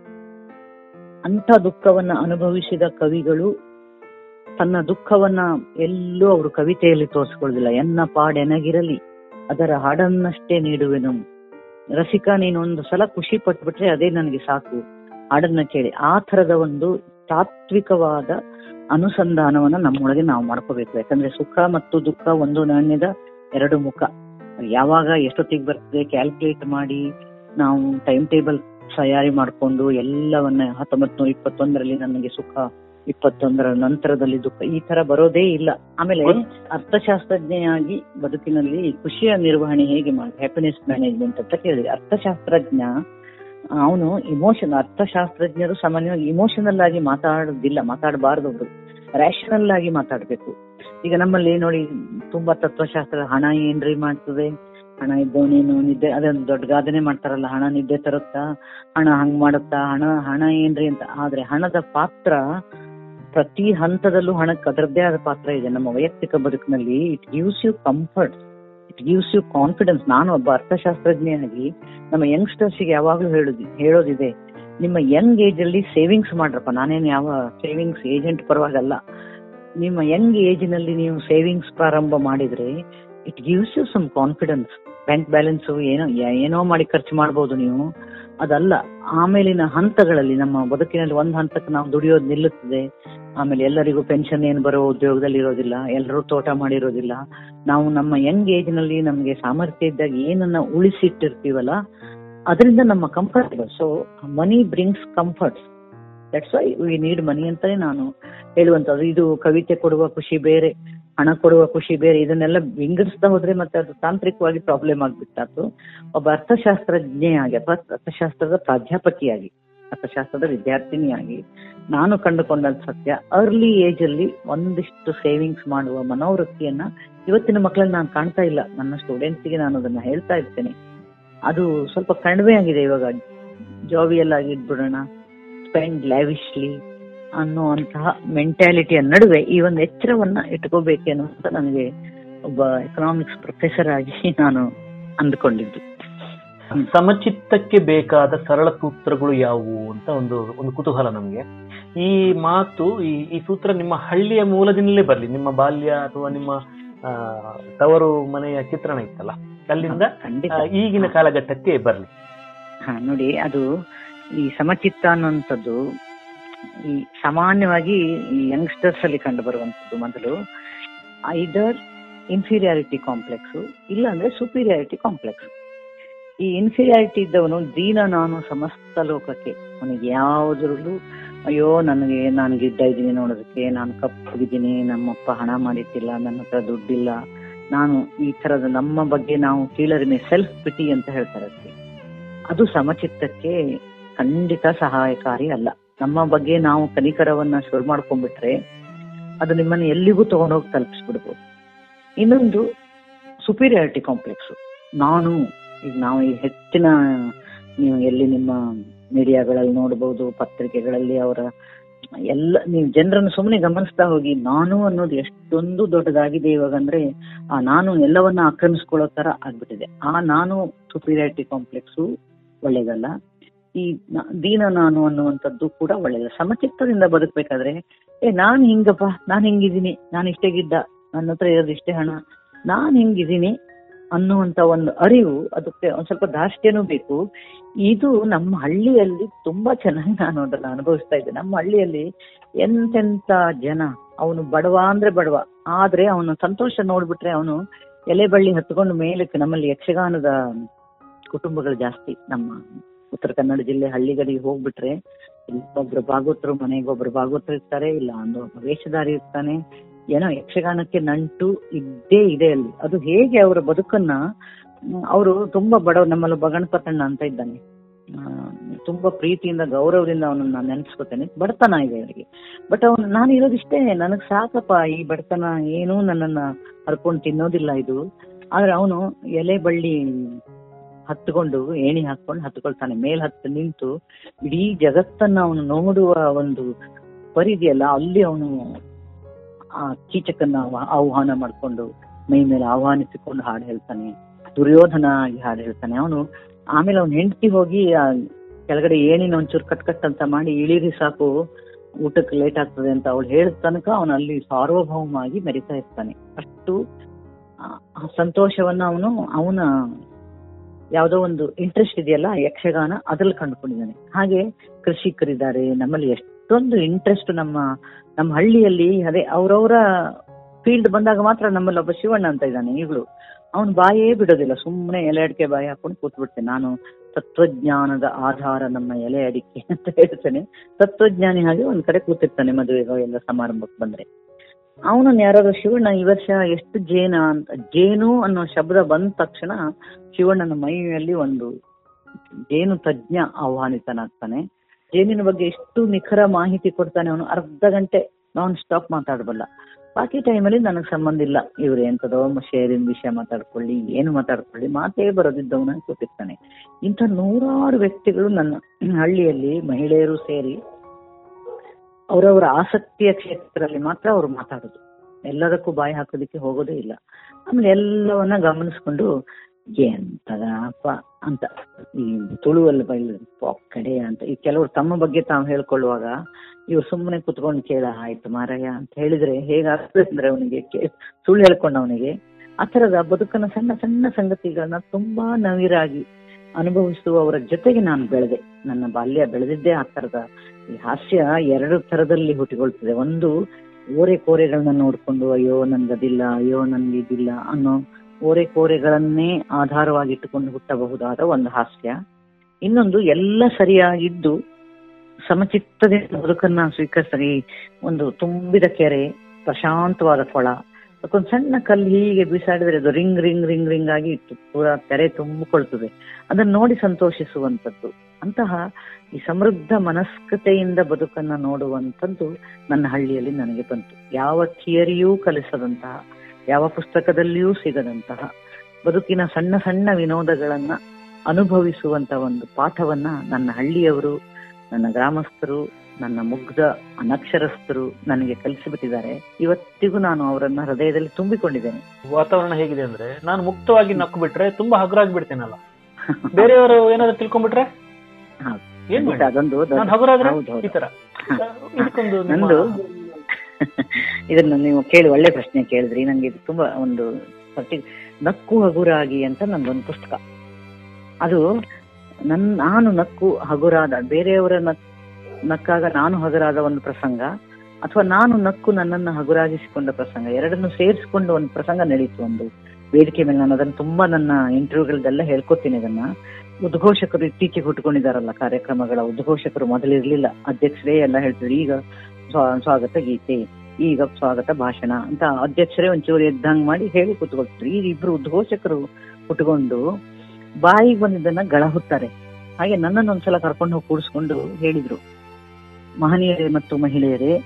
ಅಂತ ದುಃಖವನ್ನ ಅನುಭವಿಸಿದ ಕವಿಗಳು ತನ್ನ ದುಃಖವನ್ನ ಎಲ್ಲೂ ಅವರು ಕವಿತೆಯಲ್ಲಿ ತೋರಿಸ್ಕೊಳ್ಳೋದಿಲ್ಲ. ಎನ್ನ ಪಾಡೆನಗಿರಲಿ, ಅದರ ಹಾಡನ್ನಷ್ಟೇ ನೀಡುವೆನು. ರಸಿಕ, ನೀನು ಒಂದು ಸಲ ಖುಷಿ ಪಟ್ಬಿಟ್ರೆ ಅದೇ ನನಗೆ ಸಾಕು. ಹಾಡನ್ನ ಕೇಳಿ. ಆ ತರದ ಒಂದು ತಾತ್ವಿಕವಾದ ಅನುಸಂಧಾನವನ್ನ ನಮ್ಮೊಳಗೆ ನಾವು ಮಾಡ್ಕೋಬೇಕು. ಯಾಕಂದ್ರೆ ಸುಖ ಮತ್ತು ದುಃಖ ಒಂದು ನಾಣ್ಯದ ಎರಡು ಮುಖ. ಯಾವಾಗ ಎಷ್ಟೊತ್ತಿಗೆ ಬರ್ತದೆ ಕ್ಯಾಲ್ಕುಲೇಟ್ ಮಾಡಿ ನಾವು ಟೈಮ್ ಟೇಬಲ್ ತಯಾರಿ ಮಾಡ್ಕೊಂಡು ಎಲ್ಲವನ್ನ ಹತ್ತೊಂಬತ್ ನೂರ ಇಪ್ಪತ್ತೊಂದರಲ್ಲಿ ನನಗೆ ಸುಖ ಇಪ್ಪತ್ತೊಂದರ ನಂತರದಲ್ಲಿ ದುಃಖ ಈ ತರ ಬರೋದೇ ಇಲ್ಲ. ಆಮೇಲೆ ಅರ್ಥಶಾಸ್ತ್ರಜ್ಞೆಯಾಗಿ ಬದುಕಿನಲ್ಲಿ ಖುಷಿಯ ನಿರ್ವಹಣೆ ಹೇಗೆ ಮಾಡಿ ಹ್ಯಾಪಿನೆಸ್ ಮ್ಯಾನೇಜ್ಮೆಂಟ್ ಅಂತ ಕೇಳಿದೆ. ಅರ್ಥಶಾಸ್ತ್ರಜ್ಞ ಅವನು ಇಮೋಷನ್ ಅರ್ಥಶಾಸ್ತ್ರಜ್ಞರು ಸಾಮಾನ್ಯವಾಗಿ ಇಮೋಷನಲ್ ಆಗಿ ಮಾತಾಡೋದಿಲ್ಲ ಮಾತಾಡಬಾರ್ದು ಅವರು ರ್ಯಾಷನಲ್ ಆಗಿ ಮಾತಾಡ್ಬೇಕು. ಈಗ ನಮ್ಮಲ್ಲಿ ನೋಡಿ ತುಂಬಾ ತತ್ವಶಾಸ್ತ್ರ, ಹಣ ಏನ್ರಿ ಮಾಡ್ತದೆ? ಹಣ ಇದ್ದವನೇನು ನಿದ್ದೆ, ಅದೊಂದು ದೊಡ್ಡ ಗಾದನೆ ಮಾಡ್ತಾರಲ್ಲ, ಹಣ ನಿದ್ದೆ ತರುತ್ತಾ, ಹಣ ಹಂಗ್ ಮಾಡುತ್ತಾ, ಹಣ ಹಣ ಏನ್ರಿ ಅಂತ. ಆದ್ರೆ ಹಣದ ಪಾತ್ರ ಪ್ರತಿ ಹಂತದಲ್ಲೂ ಹಣಕ್ಕೆ ಅದರದ್ದೇ ಆದ ಪಾತ್ರ ಇದೆ. ನಮ್ಮ ವೈಯಕ್ತಿಕ ಬದುಕಿನಲ್ಲಿ it gives you comfort it gives you confidence ನಾನು ಒಬ್ಬ ಅರ್ಥಶಾಸ್ತ್ರಜ್ಞನಾಗಿ ನಮ್ಮ ಯಂಗ್ಸ್ಟರ್ಸ್ ಯಾವಾಗ್ಲೂ ಹೇಳುದು, ಹೇಳೋದಿದೆ, ನಿಮ್ಮ ಯಂಗ್ ಏಜ್ ಅಲ್ಲಿ ಸೇವಿಂಗ್ಸ್ ಮಾಡ್ರಪ್ಪ. ನಾನೇನು ಯಾವ ಸೇವಿಂಗ್ಸ್ ಏಜೆಂಟ್ ಪರವಾಗಲ್ಲ. ನಿಮ್ಮ ಯಂಗ್ ಏಜ್ನಲ್ಲಿ ನೀವು ಸೇವಿಂಗ್ಸ್ ಪ್ರಾರಂಭ ಮಾಡಿದ್ರೆ it gives you some confidence bank balance ಏನೋ ಏನೋ ಮಾಡಿ ಖರ್ಚು ಮಾಡಬಹುದು ನೀವು. ಅದಲ್ಲ, ಆಮೇಲಿನ ಹಂತಗಳಲ್ಲಿ, ನಮ್ಮ ಬದುಕಿನಲ್ಲಿ ಒಂದು ಹಂತಕ್ಕೆ ನಾವು ದುಡಿಯೋದು ನಿಲ್ಲುತ್ತದೆ. ಆಮೇಲೆ ಎಲ್ಲರಿಗೂ ಪೆನ್ಷನ್ ಏನು ಬರೋ ಉದ್ಯೋಗದಲ್ಲಿ ಇರೋದಿಲ್ಲ, ಎಲ್ಲರೂ ತೋಟ ಮಾಡಿರೋದಿಲ್ಲ. ನಾವು ನಮ್ಮ ಯಂಗ್ ಏಜ್ನಲ್ಲಿ ನಮ್ಗೆ ಸಾಮರ್ಥ್ಯ ಇದ್ದಾಗ ಏನನ್ನ ಉಳಿಸಿಟ್ಟಿರ್ತೀವಲ್ಲ, ಅದರಿಂದ ನಮ್ಮ comfort so money brings comforts that's why we need money ಅಂತಾನೆ ನಾನು ಹೇಳುವಂತದ್ದು ಇದು ಕವಿತೆ ಕೊಡುವ ಖುಷಿ ಬೇರೆ, ಹಣ ಕೊಡುವ ಖುಷಿ ಬೇರೆ, ಇದನ್ನೆಲ್ಲ ವಿಂಗಡಿಸ್ತಾ ಹೋದ್ರೆ ಮತ್ತೆ ಅದು ತಾಂತ್ರಿಕವಾಗಿ ಪ್ರಾಬ್ಲಮ್ ಆಗ್ಬಿಟ್ಟಾತು ಒಬ್ಬ ಅರ್ಥಶಾಸ್ತ್ರಜ್ಞೆಯಾಗಿ ಅಥವಾ ಅರ್ಥಶಾಸ್ತ್ರದ ಪ್ರಾಧ್ಯಾಪಕಿಯಾಗಿ, ಅರ್ಥಶಾಸ್ತ್ರದ ವಿದ್ಯಾರ್ಥಿನಿಯಾಗಿ ನಾನು ಕಂಡುಕೊಂಡ ಸತ್ಯ ಅರ್ಲಿ ಏಜ್ ಅಲ್ಲಿ ಒಂದಿಷ್ಟು ಸೇವಿಂಗ್ಸ್ ಮಾಡುವ ಮನೋವೃತ್ತಿಯನ್ನ ಇವತ್ತಿನ ಮಕ್ಕಳನ್ನ ನಾನು ಕಾಣ್ತಾ ಇಲ್ಲ. ನನ್ನ ಸ್ಟೂಡೆಂಟ್ಸ್ಗೆ ನಾನು ಅದನ್ನ ಹೇಳ್ತಾ ಇರ್ತೇನೆ. ಅದು ಸ್ವಲ್ಪ ಕಡಿಮೆ ಆಗಿದೆ ಇವಾಗ. ಜಾವಿಯಲ್ಲಾಗಿ ಇಟ್ಬಿಡೋಣ ಸ್ಪೆಂಡ್ ಲ್ಯಾವಿಶ್ಲಿ ಅನ್ನುವಂತಹ ಮೆಂಟ್ಯಾಲಿಟಿಯ ನಡುವೆ ಈ ಒಂದು ಎಚ್ಚರವನ್ನ ಇಟ್ಕೋಬೇಕು ಅಂತ ನನಗೆ ಒಬ್ಬ ಎಕನಾಮಿಕ್ಸ್ ಪ್ರೊಫೆಸರ್ ಆಗಿ ನಾನು ಅಂದ್ಕೊಂಡಿದ್ದು. ಸಮಚಿತ್ತಕ್ಕೆ ಬೇಕಾದ ಸರಳ ಸೂತ್ರಗಳು ಯಾವುವು ಅಂತ ಒಂದು ಒಂದು ಕುತೂಹಲ ನಮಗೆ. ಈ ಮಾತು ಈ ಈ ಸೂತ್ರ ನಿಮ್ಮ ಹಳ್ಳಿಯ ಮೂಲದಿಂದಲೇ ಬರಲಿ. ನಿಮ್ಮ ಬಾಲ್ಯ ಅಥವಾ ನಿಮ್ಮ ತವರು ಮನೆಯ ಚಿತ್ರಣ ಇತ್ತಲ್ಲ ಅಲ್ಲಿಂದ ಈಗಿನ ಕಾಲಘಟ್ಟಕ್ಕೆ ಬರಲಿ. ಹಾ ನೋಡಿ ಅದು ಈ ಸಮಚಿತ್ತ ಅನ್ನುವಂಥದ್ದು ಈ ಸಾಮಾನ್ಯವಾಗಿ ಈ ಯಂಗ್ಸ್ಟರ್ಸ್ ಅಲ್ಲಿ ಕಂಡು ಬರುವಂತದ್ದು ಮೊದಲು ಐದರ್ ಇನ್ಫೀರಿಯಾರಿಟಿ ಕಾಂಪ್ಲೆಕ್ಸ್ ಇಲ್ಲ ಅಂದ್ರೆ ಸುಪೀರಿಯಾರಿಟಿ ಕಾಂಪ್ಲೆಕ್ಸ್ ಈ ಇನ್ಫೀರಿಯಾರಿಟಿ ಇದ್ದವನು ದೀನ, ನಾನು ಸಮಸ್ತ ಲೋಕಕ್ಕೆ. ಅವನಿಗೆ ಯಾವುದ್ರಲ್ಲೂ, ಅಯ್ಯೋ, ನನಗೆ, ನಾನು ಗಿಡ್ಡ ಇದ್ದೀನಿ ನೋಡೋದಕ್ಕೆ, ನಾನು ಕಪ್ಪಗಿದ್ದೀನಿ ನಮ್ಮಪ್ಪ ಹಣ ಮಾಡಿಟ್ಟಿಲ್ಲ, ನನ್ನ ಹತ್ರ ದುಡ್ಡಿಲ್ಲ. ನಾನು ಈ ತರದ ನಮ್ಮ ಬಗ್ಗೆ ನಾವು ಕೀಳರಿಮೆ ಸೆಲ್ಫ್ ಪಿಟಿ ಅಂತ ಹೇಳ್ತಾರೆ ಅದು ಸಮಚಿತ್ತಕ್ಕೆ ಖಂಡಿತ ಸಹಾಯಕಾರಿ ಅಲ್ಲ. ನಮ್ಮ ಬಗ್ಗೆ ನಾವು ಕನಿಕರವನ್ನ ಶುರು ಮಾಡ್ಕೊಂಡ್ಬಿಟ್ರೆ ಅದು ನಿಮ್ಮನ್ನ ಎಲ್ಲಿಗೂ ತಗೊಂಡೋಗಿ ತಲುಪಿಸ್ಬಿಡ್ಬೋದು. ಇನ್ನೊಂದು ಸುಪೀರಿಯಾರಿಟಿ ಕಾಂಪ್ಲೆಕ್ಸ್ ನಾನು ಈಗ ನಾವು ಈ ಹೆಚ್ಚಿನ ನೀವು ಎಲ್ಲಿ ನಿಮ್ಮ ಮೀಡಿಯಾಗಳಲ್ಲಿ ನೋಡಬಹುದು ಪತ್ರಿಕೆಗಳಲ್ಲಿ ಅವರ ಎಲ್ಲ ನೀವು ಜನರನ್ನು ಸುಮ್ಮನೆ ಗಮನಿಸ್ತಾ ಹೋಗಿ, ನಾನು ಅನ್ನೋದು ಎಷ್ಟೊಂದು ದೊಡ್ಡದಾಗಿದೆ ಇವಾಗ ಅಂದ್ರೆ, ಆ ನಾನು ಎಲ್ಲವನ್ನ ಆಕ್ರಮಿಸ್ಕೊಳ್ಳೋ ತರ ಆಗ್ಬಿಟ್ಟಿದೆ. ಆ ನಾನು ಸುಪೀರಿಯಾರಿಟಿ ಕಾಂಪ್ಲೆಕ್ಸು ಒಳ್ಳೇದಲ್ಲ. ಈ ದೀನ ನಾನು ಅನ್ನುವಂಥದ್ದು ಕೂಡ ಒಳ್ಳೇದು ಸಮಚಿತ್ತದಿಂದ ಬದುಕಬೇಕಾದ್ರೆ, ಏ, ನಾನ್ ಹಿಂಗಪ್ಪ, ನಾನ್ ಹಿಂಗಿದ್ದೀನಿ, ನಾನು ಇಷ್ಟೇಗಿದ್ದ, ನನ್ನ ಹತ್ರ ಇರೋದು ಇಷ್ಟೇ ಹಣ, ನಾನ್ ಹಿಂಗಿದ್ದೀನಿ ಅನ್ನುವಂತ ಒಂದು ಅರಿವು, ಅದಕ್ಕೆ ಒಂದ್ ಸ್ವಲ್ಪ ದಾಷ್ಟ್ಯನೂ ಬೇಕು. ಇದು ನಮ್ಮ ಹಳ್ಳಿಯಲ್ಲಿ ತುಂಬಾ ಚೆನ್ನಾಗಿ ನಾನು ಅದನ್ನ ಅನುಭವಿಸ್ತಾ ಇದ್ದೆ. ನಮ್ಮ ಹಳ್ಳಿಯಲ್ಲಿ ಎಂತೆಂತ ಜನ, ಅವನು ಬಡವ ಅಂದ್ರೆ ಬಡವ, ಆದ್ರೆ ಅವನು ಸಂತೋಷ ನೋಡ್ಬಿಟ್ರೆ ಅವನು ಎಲೆ ಬಳ್ಳಿ ಹತ್ಕೊಂಡು ಮೇಲಕ್ಕೆ ನಮ್ಮಲ್ಲಿ ಯಕ್ಷಗಾನದ ಕುಟುಂಬಗಳು ಜಾಸ್ತಿ ನಮ್ಮ ಉತ್ತರ ಕನ್ನಡ ಜಿಲ್ಲೆ ಹಳ್ಳಿಗಳಿಗೆ ಹೋಗ್ಬಿಟ್ರೆ ಒಬ್ರು ಭಾಗವತರು ಮನೆಗೆ ಒಬ್ರು ಭಾಗವತರು ಇರ್ತಾರೆ ಇಲ್ಲ. ಒಂದು ವೇಷಧಾರಿ ಇರ್ತಾನೆ. ಏನೋ ಯಕ್ಷಗಾನಕ್ಕೆ ನಂಟು ಇದ್ದೇ ಇದೆ ಅಲ್ಲಿ. ಅದು ಹೇಗೆ ಅವರ ಬದುಕನ್ನ ಅವರು ತುಂಬಾ ಬಡವ ನಮ್ಮಲ್ಲಿ ಬಗಣಪತಣ್ಣ ಅಂತ ಇದ್ದಾನೆ. ತುಂಬಾ ಪ್ರೀತಿಯಿಂದ, ಗೌರವದಿಂದ ಅವನನ್ನ ನೆನೆಸ್ಕೊತೇನೆ. ಬಡತನ ಇದೆ ಅವರಿಗೆ. ಬಟ್ ಅವನು, ನಾನು ಇರೋದಿಷ್ಟೇ, ನನಗ್ ಸಾಕಪ್ಪ, ಈ ಬಡತನ ಏನೂ ನನ್ನನ್ನ ಹರ್ಕೊಂಡು ತಿನ್ನೋದಿಲ್ಲ ಇದು. ಆದ್ರೆ ಅವನು ಎಲೆ ಬಳ್ಳಿ ಹತ್ಕೊಂಡು, ಏಣಿ ಹಾಕೊಂಡು ಹತ್ಕೊಳ್ತಾನೆ. ಮೇಲ್ ಹತ್ತು ನಿಂತು ಇಡೀ ಜಗತ್ತನ್ನ ಅವನು ನೋಡುವ ಒಂದು ಪರಿಧಿಯಲ್ಲ, ಅಲ್ಲಿ ಅವನು ಆ ಕೀಚಕನ್ನ ಆಹ್ವಾನ ಮಾಡ್ಕೊಂಡು ಮೈ ಮೇಲೆ ಆಹ್ವಾನಿಸಿಕೊಂಡು ಹಾಡು ಹೇಳ್ತಾನೆ. ದುರ್ಯೋಧನ ಆಗಿ ಹಾಡು ಹೇಳ್ತಾನೆ. ಅವನು ಆಮೇಲೆ ಅವನು ಹೆಂಡತಿ ಹೋಗಿ ಆ ಕೆಳಗಡೆ ಏಣಿನ ಒಂಚೂರು ಕಟ್ ಕಟ್ ಅಂತ ಮಾಡಿ ಇಳಿರಿ ಸಾಕು, ಊಟಕ್ಕೆ ಲೇಟ್ ಆಗ್ತದೆ ಅಂತ ಅವಳು ಹೇಳಿದ ತನಕ ಅವನು ಅಲ್ಲಿ ಸಾರ್ವಭೌಮ ಆಗಿ ಮೆರಿತಾ ಇರ್ತಾನೆ. ಅಷ್ಟು ಸಂತೋಷವನ್ನ ಅವನು ಅವನ ಯಾವುದೋ ಒಂದು ಇಂಟ್ರೆಸ್ಟ್ ಇದೆಯಲ್ಲ ಯಕ್ಷಗಾನ ಅದ್ರಲ್ಲಿ ಕಂಡುಕೊಂಡಿದ್ದಾನೆ. ಹಾಗೆ ಕೃಷಿಕರಿದ್ದಾರೆ, ನಮ್ಮಲ್ಲಿ ಎಷ್ಟೊಂದು ಇಂಟ್ರೆಸ್ಟ್ ನಮ್ಮ ನಮ್ಮ ಹಳ್ಳಿಯಲ್ಲಿ, ಅದೇ ಅವ್ರವ್ರ ಫೀಲ್ಡ್ ಬಂದಾಗ ಮಾತ್ರ ನಮ್ಮಲ್ಲಿ ಒಬ್ಬ ಶಿವಣ್ಣ ಅಂತ ಇದ್ದಾನೆ, ಈಗಲೂ. ಅವನು ಬಾಯೇ ಬಿಡೋದಿಲ್ಲ ಸುಮ್ಮನೆ ಎಲೆ ಅಡಿಕೆ ಬಾಯಿ ಹಾಕೊಂಡು ಕೂತ್ಬಿಡ್ತೇನೆ ನಾನು ತತ್ವಜ್ಞಾನದ ಆಧಾರ ನಮ್ಮ ಎಲೆ ಅಡಿಕೆ ಅಂತ ಹೇಳ್ತೇನೆ. ತತ್ವಜ್ಞಾನಿ ಹಾಗೆ ಒಂದ್ ಕಡೆ ಕೂತಿರ್ತಾನೆ ಮದುವೆಗೋ ಎಲ್ಲ ಸಮಾರಂಭಕ್ಕೆ ಬಂದ್ರೆ. ಅವನನ್ನ ಯಾರಾದ್ರು ಶಿವಣ್ಣ ಈ ವರ್ಷ ಎಷ್ಟು ಜೇನ ಅಂತ, ಜೇನು ಅನ್ನೋ ಶಬ್ದ ಬಂದ ತಕ್ಷಣ ಶಿವಣ್ಣನ ಮೈಯಲ್ಲಿ ಒಂದು ಜೇನು ತಜ್ಞ ಆಹ್ವಾನಿತನಾಗ್ತಾನೆ. ಜೇನಿನ ಬಗ್ಗೆ ಎಷ್ಟು ನಿಖರ ಮಾಹಿತಿ ಕೊಡ್ತಾನೆ ಅವನು, ಅರ್ಧ ಗಂಟೆ ನಾನ್ ಸ್ಟಾಪ್ ಮಾತಾಡಬಲ್ಲ. ಬಾಕಿ ಟೈಮಲ್ಲಿ ನನಗೆ ಸಂಬಂಧ ಇಲ್ಲ. ಇವ್ರು ಎಂತದೋ ಶೇರಿನ ವಿಷಯ ಮಾತಾಡ್ಕೊಳ್ಳಿ, ಏನು ಮಾತಾಡ್ಕೊಳ್ಳಿ, ಮಾತೇ ಬರೋದಿದ್ದವನ ಕೂತಿರ್ತಾನೆ. ಇಂಥ ನೂರಾರು ವ್ಯಕ್ತಿಗಳು ನನ್ನ ಹಳ್ಳಿಯಲ್ಲಿ ಮಹಿಳೆಯರು ಸೇರಿ ಅವರವರ ಆಸಕ್ತಿಯ ಕ್ಷೇತ್ರದಲ್ಲಿ ಮಾತ್ರ ಅವರು ಮಾತಾಡೋದು. ಎಲ್ಲದಕ್ಕೂ ಬಾಯಿ ಹಾಕೋದಿಕ್ಕೆ ಹೋಗೋದೇ ಇಲ್ಲ. ಆಮೇಲೆ ಎಲ್ಲವನ್ನ ಗಮನಿಸ್ಕೊಂಡು ಎಂತದಪ್ಪ ಅಂತ ಈ ತುಳುವಲ್ಲಿ ಬೈಲ್ ಕಡೆ ಅಂತ. ಈ ಕೆಲವರು ತಮ್ಮ ಬಗ್ಗೆ ತಾವು ಹೇಳ್ಕೊಳ್ಳುವಾಗ, ಇವ್ರು ಸುಮ್ಮನೆ ಕುತ್ಕೊಂಡು ಕೇಳ, ಆಯ್ತು ಮಾರಾಯ ಅಂತ ಹೇಳಿದ್ರೆ ಹೇಗಾಗ್ತದೆ ಅಂದ್ರೆ ಅವನಿಗೆ ಸುಳ್ಳು ಹೇಳ್ಕೊಂಡ ಅವನಿಗೆ ಆ ತರದ ಬದುಕನ ಸಣ್ಣ ಸಣ್ಣ ಸಂಗತಿಗಳನ್ನ ತುಂಬಾ ನವಿರಾಗಿ ಅನುಭವಿಸುವವರ ಜೊತೆಗೆ ನಾನು ಬೆಳೆದೆ. ನನ್ನ ಬಾಲ್ಯ ಬೆಳೆದಿದ್ದೆ ಆ ತರದ ಈ ಹಾಸ್ಯ ಎರಡು ತರದಲ್ಲಿ ಹುಟ್ಟಿಕೊಳ್ತದೆ. ಒಂದು ಓರೆ ಕೋರೆಗಳನ್ನ ನೋಡ್ಕೊಂಡು, ಅಯ್ಯೋ ನನ್ಗದಿಲ್ಲ ಅಯ್ಯೋ ನನ್ಗೆ ಇದಿಲ್ಲ ಅನ್ನೋ ಓರೆ ಕೋರೆಗಳನ್ನೇ ಆಧಾರವಾಗಿಟ್ಟುಕೊಂಡು ಹುಟ್ಟಬಹುದಾದ ಒಂದು ಹಾಸ್ಯ. ಇನ್ನೊಂದು ಎಲ್ಲ ಸರಿಯಾಗಿದ್ದು ಸಮಚಿತ್ತದಿಂದ ಬದುಕನ್ನ ಸ್ವೀಕರಿಸಿ ಒಂದು ತುಂಬಿದ ಕೆರೆ, ಪ್ರಶಾಂತವಾದ ಕೊಳ. ಅದಕ್ಕೊಂದು ಸಣ್ಣ ಕಲ್ಲು ಹೀಗೆ ಬಿಸಾಡಿದ್ರೆ ಅದು ರಿಂಗ್ ರಿಂಗ್ ರಿಂಗ್ ರಿಂಗ್ ಆಗಿ ಪೂರಾ ಕೆರೆ ತುಂಬಿಕೊಳ್ತದೆ. ಅದನ್ನ ನೋಡಿ ಸಂತೋಷಿಸುವಂತದ್ದು ಅಂತಹ ಈ ಸಮೃದ್ಧ ಮನಸ್ಕತೆಯಿಂದ ಬದುಕನ್ನ ನೋಡುವಂಥದ್ದು ನನ್ನ ಹಳ್ಳಿಯಲ್ಲಿ ನನಗೆ ಬಂತು. ಯಾವ ಥಿಯರಿಯೂ ಕಲಿಸದಂತಹ, ಯಾವ ಪುಸ್ತಕದಲ್ಲಿಯೂ ಸಿಗದಂತಹ, ಬದುಕಿನ ಸಣ್ಣ ಸಣ್ಣ ವಿನೋದಗಳನ್ನ ಅನುಭವಿಸುವಂತ ಒಂದು ಪಾಠವನ್ನ ನನ್ನ ಹಳ್ಳಿಯವರು, ನನ್ನ ಗ್ರಾಮಸ್ಥರು, ನನ್ನ ಮುಗ್ಧ ಅನಕ್ಷರಸ್ಥರು ನನಗೆ ಕಲಿಸಿಬಿಟ್ಟಿದ್ದಾರೆ. ಇವತ್ತಿಗೂ ನಾನು ಅವರನ್ನ ಹೃದಯದಲ್ಲಿ ತುಂಬಿಕೊಂಡಿದ್ದೇನೆ. ವಾತಾವರಣ ಹೇಗಿದೆ ಅಂದ್ರೆ, ನಾನು ಮುಕ್ತವಾಗಿ ನಕ್ಕು ಬಿಟ್ರೆ ತುಂಬಾ ಹಗುರಾಗಿ ಬಿಡ್ತೇನಲ್ಲ? ಬೇರೆಯವರು ಏನಾದ್ರು ತಿಳ್ಕೊಂಡ್ಬಿಟ್ರೆ. ಏನ್ ಅದೊಂದು ನಂದು ಇದನ್ನ ನೀವು ಕೇಳಿ ಒಳ್ಳೆ ಪ್ರಶ್ನೆ ಕೇಳಿದ್ರಿ. ನಂಗೆ ಇದು ತುಂಬಾ ಒಂದು ನಕ್ಕು ಹಗುರಾಗಿ ಅಂತ ನಂದೊಂದು ಪುಸ್ತಕ. ಅದು ನನ್ ನಾನು ನಕ್ಕು ಹಗುರಾದ ಬೇರೆಯವರ ನಕ್ ನಕ್ಕಾಗ ನಾನು ಹಗುರಾದ ಒಂದು ಪ್ರಸಂಗ ಅಥವಾ ನಾನು ನಕ್ಕು ನನ್ನನ್ನು ಹಗುರಾಗಿಸಿಕೊಂಡ ಪ್ರಸಂಗ ಎರಡನ್ನು ಸೇರಿಸಿಕೊಂಡು ಒಂದು ಪ್ರಸಂಗ ನಡೀತು ಒಂದು ವೇದಿಕೆ ಮೇಲೆ. ನಾನು ಅದನ್ನು ತುಂಬಾ ನನ್ನ ಇಂಟರ್ವ್ಯೂಗಳದೆಲ್ಲ ಹೇಳ್ಕೊತೀನಿ ಅದನ್ನ ಉದ್ಘೋಷಕರು ಇತ್ತೀಚೆಗೆ ಹುಟ್ಕೊಂಡಿದಾರಲ್ಲ ಕಾರ್ಯಕ್ರಮಗಳ ಉದ್ಘೋಷಕರು ಮೊದಲಿರ್ಲಿಲ್ಲ. ಅಧ್ಯಕ್ಷರೇ ಎಲ್ಲ ಹೇಳ್ತಿದ್ರು, ಈಗ ಸ್ವಾ- ಸ್ವಾಗತ ಗೀತೆ, ಈಗ ಸ್ವಾಗತ ಭಾಷಣ ಅಂತ ಅಧ್ಯಕ್ಷರೇ ಒಂಚೂರು ಎದ್ದಂಗ್ ಮಾಡಿ ಹೇಳಿ ಕೂತ್ಕೊಳ್ತಿದ್ರು. ಈಗ ಇಬ್ರು ಉದ್ಘೋಷಕರು ಹುಟ್ಕೊಂಡು ಬಾಯಿಗೆ ಬಂದಿದ್ದನ್ನ ಗಳಹುತ್ತಾರೆ. ಹಾಗೆ ನನ್ನನ್ನು ಒಂದ್ಸಲ ಕರ್ಕೊಂಡು ಹೋಗಿ ಕೂಡಿಸ್ಕೊಂಡು ಹೇಳಿದ್ರು. ಮಹನೀಯರೇ ಮತ್ತು ಮಹಿಳೆಯರೇ,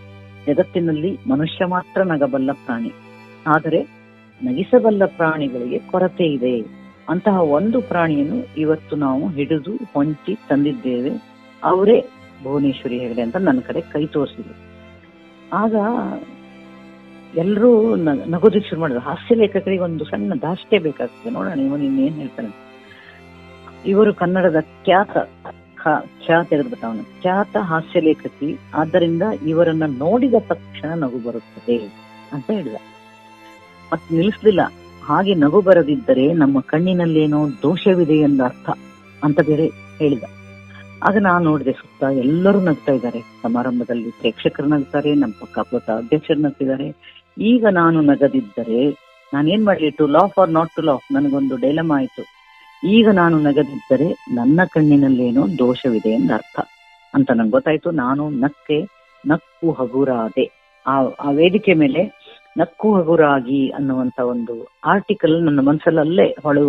ಜಗತ್ತಿನಲ್ಲಿ ಮನುಷ್ಯ ಮಾತ್ರ ನಗಬಲ್ಲ ಪ್ರಾಣಿ. ಆದರೆ ನಗಿಸಬಲ್ಲ ಪ್ರಾಣಿಗಳಿಗೆ ಕೊರತೆ ಇದೆ. ಅಂತಹ ಒಂದು ಪ್ರಾಣಿಯನ್ನು ಇವತ್ತು ನಾವು ಹಿಡಿದು ಹೊಂಚಿ ತಂದಿದ್ದೇವೆ. ಅವರೇ ಭುವನೇಶ್ವರಿ ಹೆಗಡೆ ಅಂತ ನನ್ನ ಕಡೆ ಕೈ ತೋರಿಸಿದ್ರು. ಆಗ ಎಲ್ಲರೂ ನಗೋದಿಕ್ ಶುರು ಮಾಡಿದ್ರು. ಹಾಸ್ಯ ಲೇಖಕರಿಗೆ ಒಂದು ಸಣ್ಣ ದಾಷ್ಟೇ ಬೇಕಾಗ್ತದೆ. ನೋಡೋಣ, ಇವನು ಇನ್ನೇನ್ ಹೇಳ್ತಾನೆ. ಇವರು ಕನ್ನಡದ ಖ್ಯಾತ ಖ್ಯಾತ ತೆಗೆದ್ಬಿಟ್ಟ ಅವನು? ಖ್ಯಾತ ಹಾಸ್ಯ ಲೇಖಕಿ. ಆದ್ದರಿಂದ ಇವರನ್ನ ನೋಡಿದ ತಕ್ಷಣ ನಗು ಬರುತ್ತದೆ ಅಂತ ಹೇಳಿದ. ಮತ್ ನಿಲ್ಲಿಸ್ಲಿಲ್ಲ. ಹಾಗೆ ನಗು ಬರದಿದ್ದರೆ ನಮ್ಮ ಕಣ್ಣಿನಲ್ಲೇನೋ ದೋಷವಿದೆ ಎಂದ ಅರ್ಥ ಅಂತ ಬೇರೆ ಹೇಳಿದ. ಆಗ ನಾನು ನೋಡಿದೆ ಸುತ್ತ ಎಲ್ಲರೂ ನಗ್ತಾ ಇದ್ದಾರೆ. ಸಮಾರಂಭದಲ್ಲಿ ಪ್ರೇಕ್ಷಕರು ನಗ್ತಾರೆ, ನಮ್ಮ ಪಕ್ಕ ಅಧ್ಯಕ್ಷರು ನಗ್ತಿದ್ದಾರೆ. ಈಗ ನಾನು ನಗದಿದ್ದರೆ ನಾನೇನ್ ಮಾಡಲಿ to laugh or not to laugh ನನಗೊಂದು ಡೈಲಮ್ ಆಯ್ತು. ಈಗ ನಾನು ನಗದಿದ್ದರೆ ನನ್ನ ಕಣ್ಣಿನಲ್ಲೇನೋ ದೋಷವಿದೆ ಎಂದ ಅರ್ಥ ಅಂತ ನಂಗೆ ಗೊತ್ತಾಯ್ತು. ನಾನು ನಕ್ಕೆ ನಕ್ಕು ಹಗುರಾದೆ. ಆ ಆ ವೇದಿಕೆ ಮೇಲೆ ನಕ್ಕು ಹಗುರಾಗಿ ಅನ್ನುವಂತ ಒಂದು ಆರ್ಟಿಕಲ್ ನನ್ನ ಮನಸ್ಸಲ್ಲೇ ಹೊಳು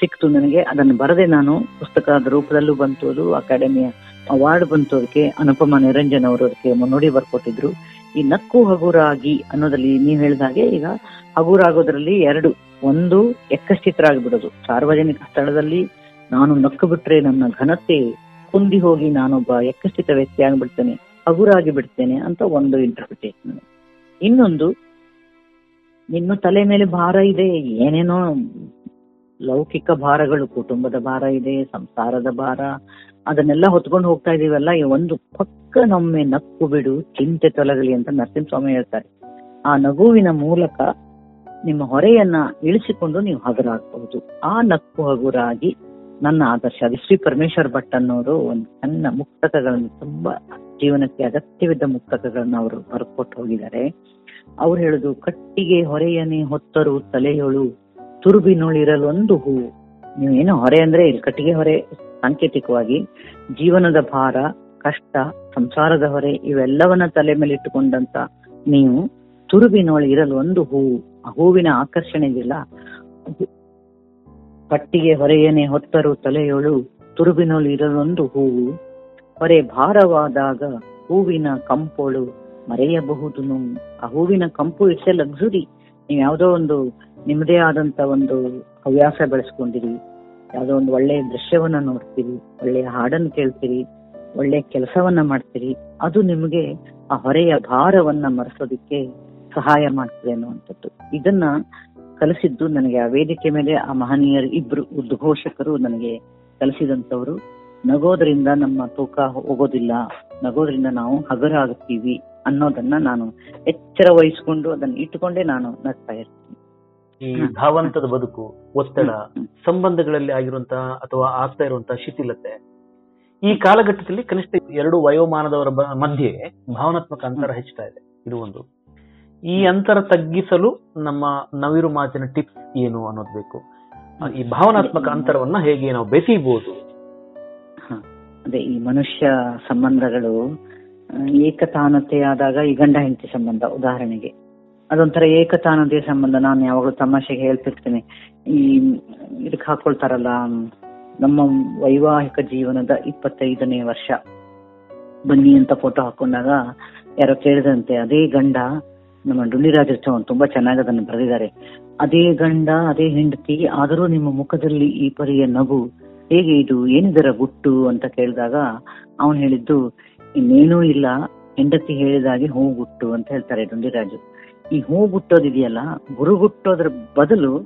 ಸಿಕ್ತು ನನಗೆ. ಅದನ್ನು ಬರದೆ ನಾನು. ಪುಸ್ತಕದ ರೂಪದಲ್ಲೂ ಬಂತು ಅದು. ಅಕಾಡೆಮಿಯ ಅವಾರ್ಡ್ ಬಂತು ಅದಕ್ಕೆ. ಅನುಪಮ ನಿರಂಜನ್ ಅವರು ಅದಕ್ಕೆ ಮುನ್ನುಡಿ ಬರ್ಕೊಟ್ಟಿದ್ರು. ಈ ನಕ್ಕು ಹಗುರಾಗಿ ಅನ್ನೋದ್ರಲ್ಲಿ ನೀವು ಹೇಳಿದ ಹಾಗೆ ಈಗ ಹಗುರಾಗೋದ್ರಲ್ಲಿ ಎರಡು. ಒಂದು ಎಕ್ಕಶ್ಚಿತರಾಗ್ಬಿಡೋದು ಸಾರ್ವಜನಿಕ ಸ್ಥಳದಲ್ಲಿ ನಾನು ನಕ್ಕು ಬಿಟ್ರೆ ನನ್ನ ಘನತೆ ಕುಂದಿ ಹೋಗಿ ನಾನೊಬ್ಬ ಎಕ್ಕಶ್ಚಿತ ವ್ಯಕ್ತಿ ಆಗ್ಬಿಡ್ತೇನೆ, ಹಗುರಾಗಿ ಬಿಡ್ತೇನೆ ಅಂತ ಒಂದು ಇಂಟರ್ಪ್ರಿಟೇಷನ್ ಇನ್ನೊಂದು ನಿಮ್ಮ ತಲೆ ಮೇಲೆ ಭಾರ ಇದೆ. ಏನೇನೋ ಲೌಕಿಕ ಭಾರಗಳು, ಕುಟುಂಬದ ಭಾರ ಇದೆ, ಸಂಸಾರದ ಭಾರ, ಅದನ್ನೆಲ್ಲ ಹೊತ್ಕೊಂಡು ಹೋಗ್ತಾ ಇದೀವಲ್ಲ ಒಂದು ಪಕ್ಕ ನಮ್ಮೆ ನಕ್ಕು ಬಿಡು, ಚಿಂತೆ ತೊಲಗಲಿ ಅಂತ ನರಸಿಂಹಸ್ವಾಮಿ ಹೇಳ್ತಾರೆ. ಆ ನಗುವಿನ ಮೂಲಕ ನಿಮ್ಮ ಹೊರೆಯನ್ನ ಇಳಿಸಿಕೊಂಡು ನೀವು ಹಗುರಾಗಬಹುದು ಆ ನಕ್ಕು ಹಗುರಾಗಿ ನನ್ನ ಆದರ್ಶ ಅದು ಶ್ರೀ ಪರಮೇಶ್ವರ್ ಭಟ್ ಅನ್ನೋರು ಒಂದು ಸಣ್ಣ ಮುಕ್ತಕಗಳನ್ನು, ತುಂಬಾ ಜೀವನಕ್ಕೆ ಅಗತ್ಯವಿದ್ದ ಮುಕ್ತಕಗಳನ್ನು ಅವರು ಬರ್ಕೊಟ್ಟು ಹೋಗಿದ್ದಾರೆ. ಅವ್ರು ಹೇಳುದು, ಕಟ್ಟಿಗೆ ಹೊರೆಯನೆ ಹೊತ್ತರು ತಲೆಯೊಳು ತುರುಬಿನೊಳಿರಲು ಒಂದು ನೀವು ಏನು ಹೊರೆ ಅಂದ್ರೆ ಇಲ್ಲಿ ಕಟ್ಟಿಗೆ ಹೊರೆ, ಸಾಂಕೇತಿಕವಾಗಿ ಜೀವನದ ಭಾರ, ಕಷ್ಟ, ಸಂಸಾರದ ಹೊರೆ, ಇವೆಲ್ಲವನ್ನ ತಲೆ ಮೇಲೆ ಇಟ್ಟುಕೊಂಡಂತ ನೀವು ತುರುಬಿನೊಳ ಇರಲು ಒಂದು ಹೂವು ಆ ಹೂವಿನ ಆಕರ್ಷಣೆ ಅದು ಕಟ್ಟಿಗೆ ಹೊರೆಯನೆ ಹೊತ್ತರು ತಲೆಯೊಳು ತುರುಬಿನೊಳು ಇರಲೊಂದು ಹೂವು ಹೊರೆ ಭಾರವಾದಾಗ ಹೂವಿನ ಕಂಪೊಳು ಮರೆಯಬಹುದು ಆ ಹೂವಿನ ಕಂಪು ಇಟ್ಸ್ ಎ ಲಕ್ಸುರಿ ನೀವು ಯಾವುದೋ ಒಂದು ನಿಮ್ಮದೇ ಆದಂತ ಒಂದು ಹವ್ಯಾಸ ಬೆಳೆಸ್ಕೊಂಡಿರಿ. ಯಾವುದೋ ಒಂದು ಒಳ್ಳೆಯ ದೃಶ್ಯವನ್ನ ನೋಡ್ತೀರಿ ಒಳ್ಳೆಯ ಹಾಡನ್ನು ಕೇಳ್ತೀರಿ ಒಳ್ಳೆಯ ಕೆಲಸವನ್ನ ಮಾಡ್ತೀರಿ, ಅದು ನಿಮಗೆ ಆ ಹೊರೆಯ ಭಾರವನ್ನ ಮರೆಸೋದಿಕ್ಕೆ ಸಹಾಯ ಮಾಡ್ತದೆ ಅನ್ನುವಂಥದ್ದು. ಇದನ್ನ ಕಲಿಸಿದ್ದು ನನಗೆ ಆ ವೇದಿಕೆ ಮೇಲೆ ಆ ಮಹನೀಯರು ಇಬ್ರು, ಉದ್ಘೋಷಕರು ನನಗೆ ಕಲಿಸಿದಂತವರು ನಗೋದ್ರಿಂದ ನಮ್ಮ ತೂಕ ಹೋಗೋದಿಲ್ಲ. ನಗೋದ್ರಿಂದ ನಾವು ಹಗರಾಗುತ್ತೀವಿ. ಅನ್ನೋದನ್ನ ನಾನು ಎಚ್ಚರ ವಹಿಸಿಕೊಂಡು ಅದನ್ನ ಇಟ್ಟುಕೊಂಡೇ ನಾನು ನಡ್ತಾ ಇರ್ತೀನಿ. ಈ ಧಾವಂತದ ಬದುಕು ಒತ್ತಡ ಸಂಬಂಧಗಳಲ್ಲಿ ಆಗಿರುವಂತಹ ಅಥವಾ ಆಗ್ತಾ ಇರುವಂತಹ ಶಿಥಿಲತೆ ಈ ಕಾಲಘಟ್ಟದಲ್ಲಿ ಕನಿಷ್ಠ ಎರಡು ವಯೋಮಾನದವರ ಮಧ್ಯೆ ಭಾವನಾತ್ಮಕ ಅಂತರ ಹೆಚ್ಚುತ್ತಾ ಇದೆ. ಇದು ಒಂದು. ಈ ಅಂತರ ತಗ್ಗಿಸಲು ನಮ್ಮ ನವಿರು ಮಾತಿನ ಟಿಪ್ಸ್ ಏನು ಅನ್ನೋದು ಬೇಕು. ಈ ಭಾವನಾತ್ಮಕ ಅಂತರವನ್ನ ಹೇಗೆ ನಾವು ಬೆಸೀಬಹುದು. ಅದೇ ಈ ಮನುಷ್ಯ ಸಂಬಂಧಗಳು ಏಕತಾನತೆ ಆದಾಗ ಈ ಗಂಡ ಹೆಂಡತಿ ಸಂಬಂಧ, ಉದಾಹರಣೆಗೆ. ಅದೊಂಥರ ಏಕತಾನತೆ ಸಂಬಂಧ. ನಾನು ಯಾವಾಗಲೂ ತಮಾಷೆಗೆ ಹೇಳ್ತಿರ್ತೇನೆ. ಈ ಇದಕ್ಕೆ ಹಾಕೊಳ್ತಾರಲ್ಲ, ನಮ್ಮ ವೈವಾಹಿಕ ಜೀವನದ ಇಪ್ಪತ್ತೈದನೇ ವರ್ಷ. ಬನ್ನಿ ಅಂತ ಫೋಟೋ ಹಾಕೊಂಡಾಗ ಯಾರೋ ಕೇಳಿದಂತೆ, ಅದೇ ಗಂಡ ನಮ್ಮ ಡುಂಡಿರಾಜ ಚೌಹಾಣ್ ತುಂಬಾ ಚೆನ್ನಾಗಿ ಅದನ್ನು ಬರೆದಿದ್ದಾರೆ. ಅದೇ ಗಂಡ, ಅದೇ ಹೆಂಡತಿ, ಆದರೂ ನಿಮ್ಮ ಮುಖದಲ್ಲಿ ಈ ಪರಿಯ ನಗು ಹೇಗೆ ಇದು? ಏನಿದರ ಗುಟ್ಟು? ಅಂತ ಕೇಳಿದಾಗ, ಅವನು ಹೇಳಿದ್ದು ಇನ್ನೇನೂ ಇಲ್ಲ. ಹೆಂಡತಿ ಹೇಳಿದಾಗೆ ಹೂಗುಟ್ಟು ಅಂತ ಹೇಳ್ತಾರೆ ಡುಂಡಿರಾಜು ಈ ಹೂಗುಟ್ಟೋದಿದೆಯಲ್ಲ ಗುರುಗುಟ್ಟೋದ್ರ ಬದಲು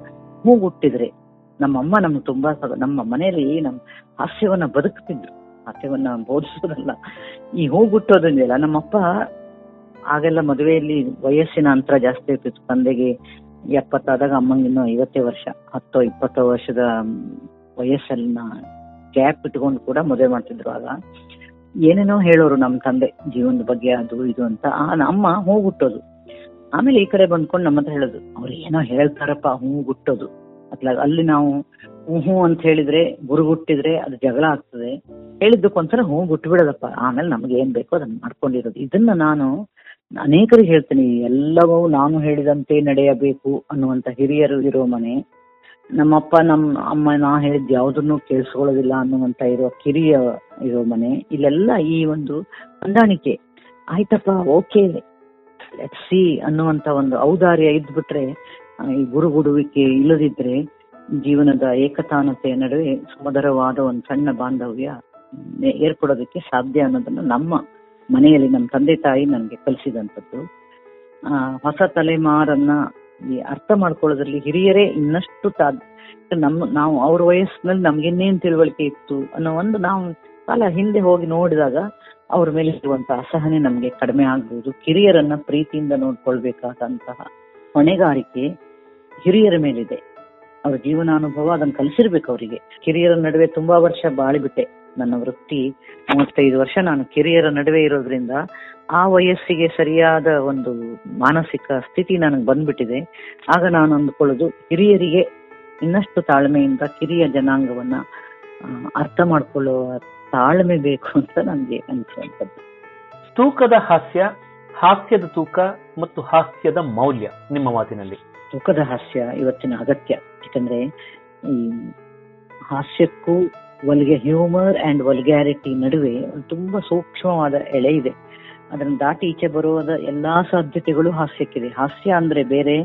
ಹೂಗುಟ್ಟಿದ್ರೆ ನಮ್ಮಮ್ಮ ನಮ್ಗೆ ತುಂಬಾ ನಮ್ಮ ಮನೆಯಲ್ಲಿ ನಮ್ ಹಾಸ್ಯವನ್ನ ಬದುಕ್ತಿದ್ರು. ಹಾಸ್ಯವನ್ನ ಬೋಧಿಸೋದಲ್ಲ ಈ ಹೂ ಗುಟ್ಟೋದಿದೆಯಲ್ಲ ನಮ್ಮಪ್ಪ ಆಗೆಲ್ಲ ಮದುವೆಯಲ್ಲಿ ವಯಸ್ಸಿನ ಅಂತರ ಜಾಸ್ತಿ ಇರ್ತಿತ್ತು ತಂದೆಗೆ ಎಪ್ಪತ್ತಾದಾಗ ಅಮ್ಮಂಗೆ ಇನ್ನೂ ಐವತ್ತೇ ವರ್ಷ. ಹತ್ತೋ ಇಪ್ಪತ್ತೋ ವರ್ಷದ ವಯಸ್ಸಲ್ಲಿನ ಗ್ಯಾಪ್ ಇಟ್ಕೊಂಡು ಕೂಡ ಮದುವೆ ಮಾಡ್ತಿದ್ರು ಆಗ. ಏನೇನೋ ಹೇಳೋರು ನಮ್ ತಂದೆ, ಜೀವನದ ಬಗ್ಗೆ ಅದು ಇದು ಅಂತ, ಆ ಅಮ್ಮ ಹೂ ಗುಟ್ಟೋದು ಆಮೇಲೆ ಈ ಕಡೆ ಬಂದ್ಕೊಂಡು ನಮ್ಮ ಹತ್ರ ಹೇಳೋದು, ಅವ್ರು ಏನೋ ಹೇಳ್ತಾರಪ್ಪ, ಹೂ ಅತ್ಲಾಗ ಅಲ್ಲಿ ನಾವು ಹೂ ಹೂ ಅಂತ ಹೇಳಿದ್ರೆ ಗುರುಗುಟ್ಟಿದ್ರೆ ಅದು ಜಗಳ ಆಗ್ತದೆ. ಹೇಳಿದ್ದಕ್ಕೊಂದ್ಸಲ ಹೂ ಬಿಡೋದಪ್ಪ ಆಮೇಲೆ ನಮ್ಗೆ ಏನ್ ಬೇಕೋ ಅದನ್ನ ಮಾಡ್ಕೊಂಡಿರೋದು. ಇದನ್ನ ನಾನು ಅನೇಕರಿಗೆ ಹೇಳ್ತೀನಿ, ಎಲ್ಲವೂ ನಾನು ಹೇಳಿದಂತೆ ನಡೆಯಬೇಕು ಅನ್ನುವಂತ ಹಿರಿಯರು ಇರೋ ಮನೆ. ನಮ್ಮಪ್ಪ ನಮ್ಮ ಅಮ್ಮ, ನಾ ಹೇಳಿದ್ ಯಾವ್ದನ್ನು ಕೇಳಿಸ್ಕೊಳ್ಳೋದಿಲ್ಲ ಅನ್ನುವಂತ ಇರೋ ಕಿರಿಯ ಇರೋ ಮನೆ. ಇಲ್ಲೆಲ್ಲ ಈ ಒಂದು ಹೊಂದಾಣಿಕೆ. ಆಯ್ತಪ್ಪ, ಓಕೆ ಸಿ ಅನ್ನುವಂತ ಒಂದು ಔದಾರ್ಯ ಇದ್ಬಿಟ್ರೆ ಈ ಗುರುಗುಡುವಿಕೆ ಇಲ್ಲದಿದ್ರೆ ಜೀವನದ ಏಕತಾನತೆಯ ನಡುವೆ ಸುಮಧುರವಾದ ಒಂದು ಸಣ್ಣ ಬಾಂಧವ್ಯ ಏರ್ಪಡೋದಕ್ಕೆ ಸಾಧ್ಯ ಅನ್ನೋದನ್ನ ನಮ್ಮ ಮನೆಯಲ್ಲಿ ನಮ್ಮ ತಂದೆ ತಾಯಿ ನನಗೆ ಕಲಿಸಿದಂಥದ್ದು. ಹೊಸ ತಲೆಮಾರನ್ನ ಅರ್ಥ ಮಾಡ್ಕೊಳ್ಳೋದ್ರಲ್ಲಿ ಹಿರಿಯರೇ ಇನ್ನಷ್ಟು ತಾ ನಮ್ಮ ನಾವು ಅವ್ರ ವಯಸ್ಸಿನಲ್ಲಿ ನಮ್ಗೆ ಇನ್ನೇನ್ ತಿಳುವಳಿಕೆ ಇತ್ತು ಅನ್ನೋ ಒಂದು ನಾವು ಕಾಲ ಹಿಂದೆ ಹೋಗಿ ನೋಡಿದಾಗ ಅವ್ರ ಮೇಲೆ ಇರುವಂತ ಅಸಹನೆ ನಮ್ಗೆ ಕಡಿಮೆ ಆಗ್ಬಹುದು ಕಿರಿಯರನ್ನ ಪ್ರೀತಿಯಿಂದ ನೋಡ್ಕೊಳ್ಬೇಕಾದಂತಹ ಹೊಣೆಗಾರಿಕೆ ಹಿರಿಯರ ಮೇಲಿದೆ. ಅವ್ರ ಜೀವನಾನುಭವ ಅದನ್ನ ಕಲಿಸಿರ್ಬೇಕು ಅವರಿಗೆ. ಕಿರಿಯರ ನಡುವೆ ತುಂಬಾ ವರ್ಷ ಬಾಳಿಬಿಟ್ಟೆ. ನನ್ನ ವೃತ್ತಿ ಮೂವತ್ತೈದು ವರ್ಷ ನಾನು ಕಿರಿಯರ ನಡುವೆ ಇರೋದ್ರಿಂದ ಆ ವಯಸ್ಸಿಗೆ ಸರಿಯಾದ ಒಂದು ಮಾನಸಿಕ ಸ್ಥಿತಿ ನನಗೆ ಬಂದ್ಬಿಟ್ಟಿದೆ. ಆಗ ನಾನು ಅಂದ್ಕೊಳ್ಳೋದು ಹಿರಿಯರಿಗೆ ಇನ್ನಷ್ಟು ತಾಳ್ಮೆಯಿಂದ ಕಿರಿಯ ಜನಾಂಗವನ್ನ ಅರ್ಥ ಮಾಡ್ಕೊಳ್ಳುವ ತಾಳ್ಮೆ ಬೇಕು ಅಂತ ನನಗೆ ಅನಿಸುವಂಥದ್ದು. ತೂಕದ ಹಾಸ್ಯ ಹಾಸ್ಯದ ತೂಕ ಮತ್ತು ಹಾಸ್ಯದ ಮೌಲ್ಯ ನಿಮ್ಮ ಮಾತಿನಲ್ಲಿ? ತೂಕದ ಹಾಸ್ಯ ಇವತ್ತಿನ ಅಗತ್ಯ. ಯಾಕಂದ್ರೆ ಈ ಹಾಸ್ಯಕ್ಕೂ ವಲ್ಗೆ ಹ್ಯೂಮರ್ ಅಂಡ್ ವಲ್ಗ್ಯಾರಿಟಿ ನಡುವೆ ತುಂಬಾ ಸೂಕ್ಷ್ಮವಾದ ಎಳೆ ಇದೆ. ಅದನ್ನ ದಾಟಿ ಈಚೆ ಬರುವುದ ಎಲ್ಲಾ ಸಾಧ್ಯತೆಗಳು ಹಾಸ್ಯಕ್ಕಿದೆ. ಹಾಸ್ಯ ಅಂದ್ರೆ ಬೇರೆ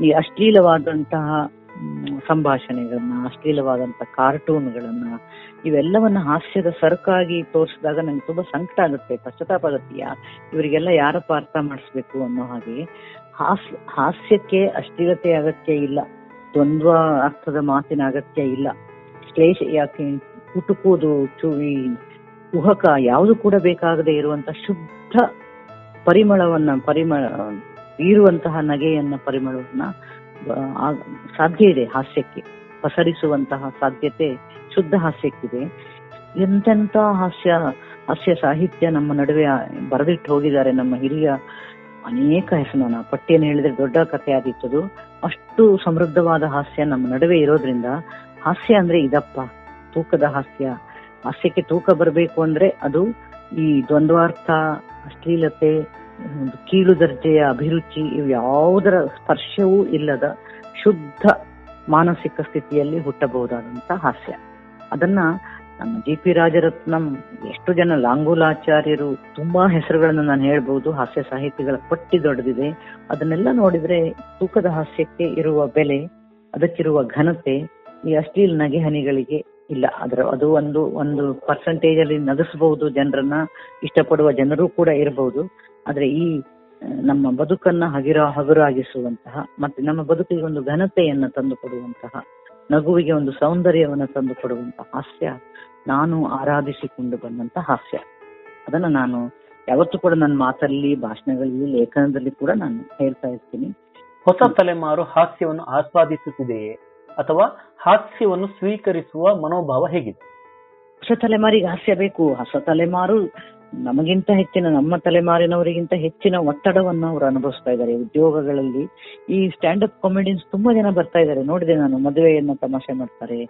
ಈ ಅಶ್ಲೀಲವಾದಂತಹ ಸಂಭಾಷಣೆಗಳನ್ನ, ಅಶ್ಲೀಲವಾದಂತಹ ಕಾರ್ಟೂನ್ಗಳನ್ನ ಇವೆಲ್ಲವನ್ನ ಹಾಸ್ಯದ ಸರಕಾಗಿ ತೋರಿಸಿದಾಗ ನಂಗೆ ತುಂಬಾ ಸಂಕಟ ಆಗುತ್ತೆ. ಪಶ್ಚಾತ್ತಾಪ ಆಗುತ್ತೆ ಇವರಿಗೆಲ್ಲ ಯಾರಪ್ಪ ಅರ್ಥ ಮಾಡಿಸ್ಬೇಕು ಅನ್ನೋ ಹಾಗೆ ಹಾಸ್ಯ ಹಾಸ್ಯಕ್ಕೆ ಅಶ್ಲೀಲತೆ ಅಗತ್ಯ ಇಲ್ಲ. ದ್ವಂದ್ವ ಅರ್ಥದ ಮಾತಿನ ಅಗತ್ಯ ಇಲ್ಲ. ಕ್ಲೇಶ ಯಾಕೆ ಕುಟುಕುವುದು, ಚುವಿ ಕುಹಕ ಯಾವುದು ಕೂಡ ಬೇಕಾಗದೆ ಇರುವಂತ ಶುದ್ಧ ಪರಿಮಳವನ್ನ ಪರಿಮಳ ಬೀರುವಂತಹ ನಗೆಯನ್ನ ಪರಿಮಳವನ್ನ ಸಾಧ್ಯ ಇದೆ ಹಾಸ್ಯಕ್ಕೆ. ಪಸರಿಸುವಂತಹ ಸಾಧ್ಯತೆ, ಶುದ್ಧ ಹಾಸ್ಯಕ್ಕಿದೆ. ಎಂತೆಂತ ಹಾಸ್ಯ ಹಾಸ್ಯ ಸಾಹಿತ್ಯ ನಮ್ಮ ನಡುವೆ ಬರೆದಿಟ್ಟು ಹೋಗಿದ್ದಾರೆ ನಮ್ಮ ಹಿರಿಯ ಅನೇಕ ಹೆಸರು ನಾನು ಪಟ್ಟಿಯನ್ನು ಹೇಳಿದ್ರೆ ದೊಡ್ಡ ಕಥೆ ಆದಿತ್ತದು ಅಷ್ಟು ಸಮೃದ್ಧವಾದ ಹಾಸ್ಯ ನಮ್ಮ ನಡುವೆ ಇರೋದ್ರಿಂದ ಹಾಸ್ಯ ಅಂದ್ರೆ ಇದಪ್ಪ. ತೂಕದ ಹಾಸ್ಯ. ಹಾಸ್ಯಕ್ಕೆ ತೂಕ ಬರಬೇಕು ಅಂದ್ರೆ ಅದು ಈ ದ್ವಂದ್ವಾರ್ಥ, ಅಶ್ಲೀಲತೆ ಕೀಳು ದರ್ಜೆಯ ಅಭಿರುಚಿ ಇವು ಯಾವುದರ ಸ್ಪರ್ಶವೂ ಇಲ್ಲದ ಶುದ್ಧ ಮಾನಸಿಕ ಸ್ಥಿತಿಯಲ್ಲಿ ಹುಟ್ಟಬಹುದಾದಂತ ಹಾಸ್ಯ. ಅದನ್ನ ನಮ್ಮ ಜಿ ಪಿ ರಾಜರತ್ನಂ ಎಷ್ಟು ಜನ ಲಾಂಗೂಲಾಚಾರ್ಯರು ತುಂಬಾ ಹೆಸರುಗಳನ್ನು ನಾನು ಹೇಳ್ಬಹುದು ಹಾಸ್ಯ ಸಾಹಿತಿಗಳ ಪಟ್ಟಿ ದೊಡ್ಡದಿದೆ. ಅದನ್ನೆಲ್ಲ ನೋಡಿದ್ರೆ ತೂಕದ ಹಾಸ್ಯಕ್ಕೆ ಇರುವ ಬೆಲೆ, ಅದಕ್ಕಿರುವ ಘನತೆ, ಈ ಅಶ್ಲೀಲ ನಗೆಹನಿಗಳಿಗೆ ಇಲ್ಲ. ಅದರ ಅದು ಒಂದು ಒಂದು ಪರ್ಸೆಂಟೇಜ್ ಅಲ್ಲಿ ನಗಿಸಬಹುದು ಜನರನ್ನ, ಇಷ್ಟಪಡುವ ಜನರು ಕೂಡ ಇರಬಹುದು ಆದ್ರೆ ಈ, ನಮ್ಮ ಬದುಕನ್ನ ಹಗಿರ, ಹಗುರಾಗಿಸುವಂತಹ ಮತ್ತೆ ನಮ್ಮ ಬದುಕಿಗೆ ಒಂದು ಘನತೆಯನ್ನ ತಂದು ಕೊಡುವಂತಹ, ನಗುವಿಗೆ ಒಂದು ಸೌಂದರ್ಯವನ್ನ ತಂದು ಕೊಡುವಂತಹ ಹಾಸ್ಯ ನಾನು ಆರಾಧಿಸಿಕೊಂಡು ಬಂದಂತ ಹಾಸ್ಯ. ಅದನ್ನ ನಾನು ಯಾವತ್ತೂ ಕೂಡ ನನ್ನ ಮಾತಲ್ಲಿ, ಭಾಷಣಗಳಲ್ಲಿ, ಲೇಖನದಲ್ಲಿ ಕೂಡ ನಾನು ಹೇಳ್ತಾ ಇರ್ತೀನಿ. ಹೊಸ ತಲೆಮಾರು ಹಾಸ್ಯವನ್ನು ಆಸ್ವಾದಿಸುತ್ತಿದೆಯೇ? ಅಥವಾ ಹಾಸ್ಯವನ್ನು ಸ್ವೀಕರಿಸುವ ಮನೋಭಾವ ಹೇಗಿದೆ? ಹೊಸ ತಲೆಮಾರಿಗೆ ಹಾಸ್ಯ ಬೇಕು. ಹೊಸ ತಲೆಮಾರು ನಮಗಿಂತ ಹೆಚ್ಚಿನ, ನಮ್ಮ ತಲೆಮಾರಿನವರಿಗಿಂತ ಹೆಚ್ಚಿನ ಒತ್ತಡವನ್ನು ಅವರು ಅನುಭವಿಸ್ತಾ ಇದ್ದಾರೆ. ಉದ್ಯೋಗಗಳಲ್ಲಿ ಈ ಸ್ಟ್ಯಾಂಡ್ ಅಪ್ ಕಾಮಿಡಿಯನ್ಸ್ ತುಂಬಾ ಜನ ಬರ್ತಾ ಇದ್ದಾರೆ. ನೋಡಿದೆ ನಾನು, ಮದುವೆಯನ್ನ ತಮಾಷೆ ಮಾಡ್ತಾರೆ.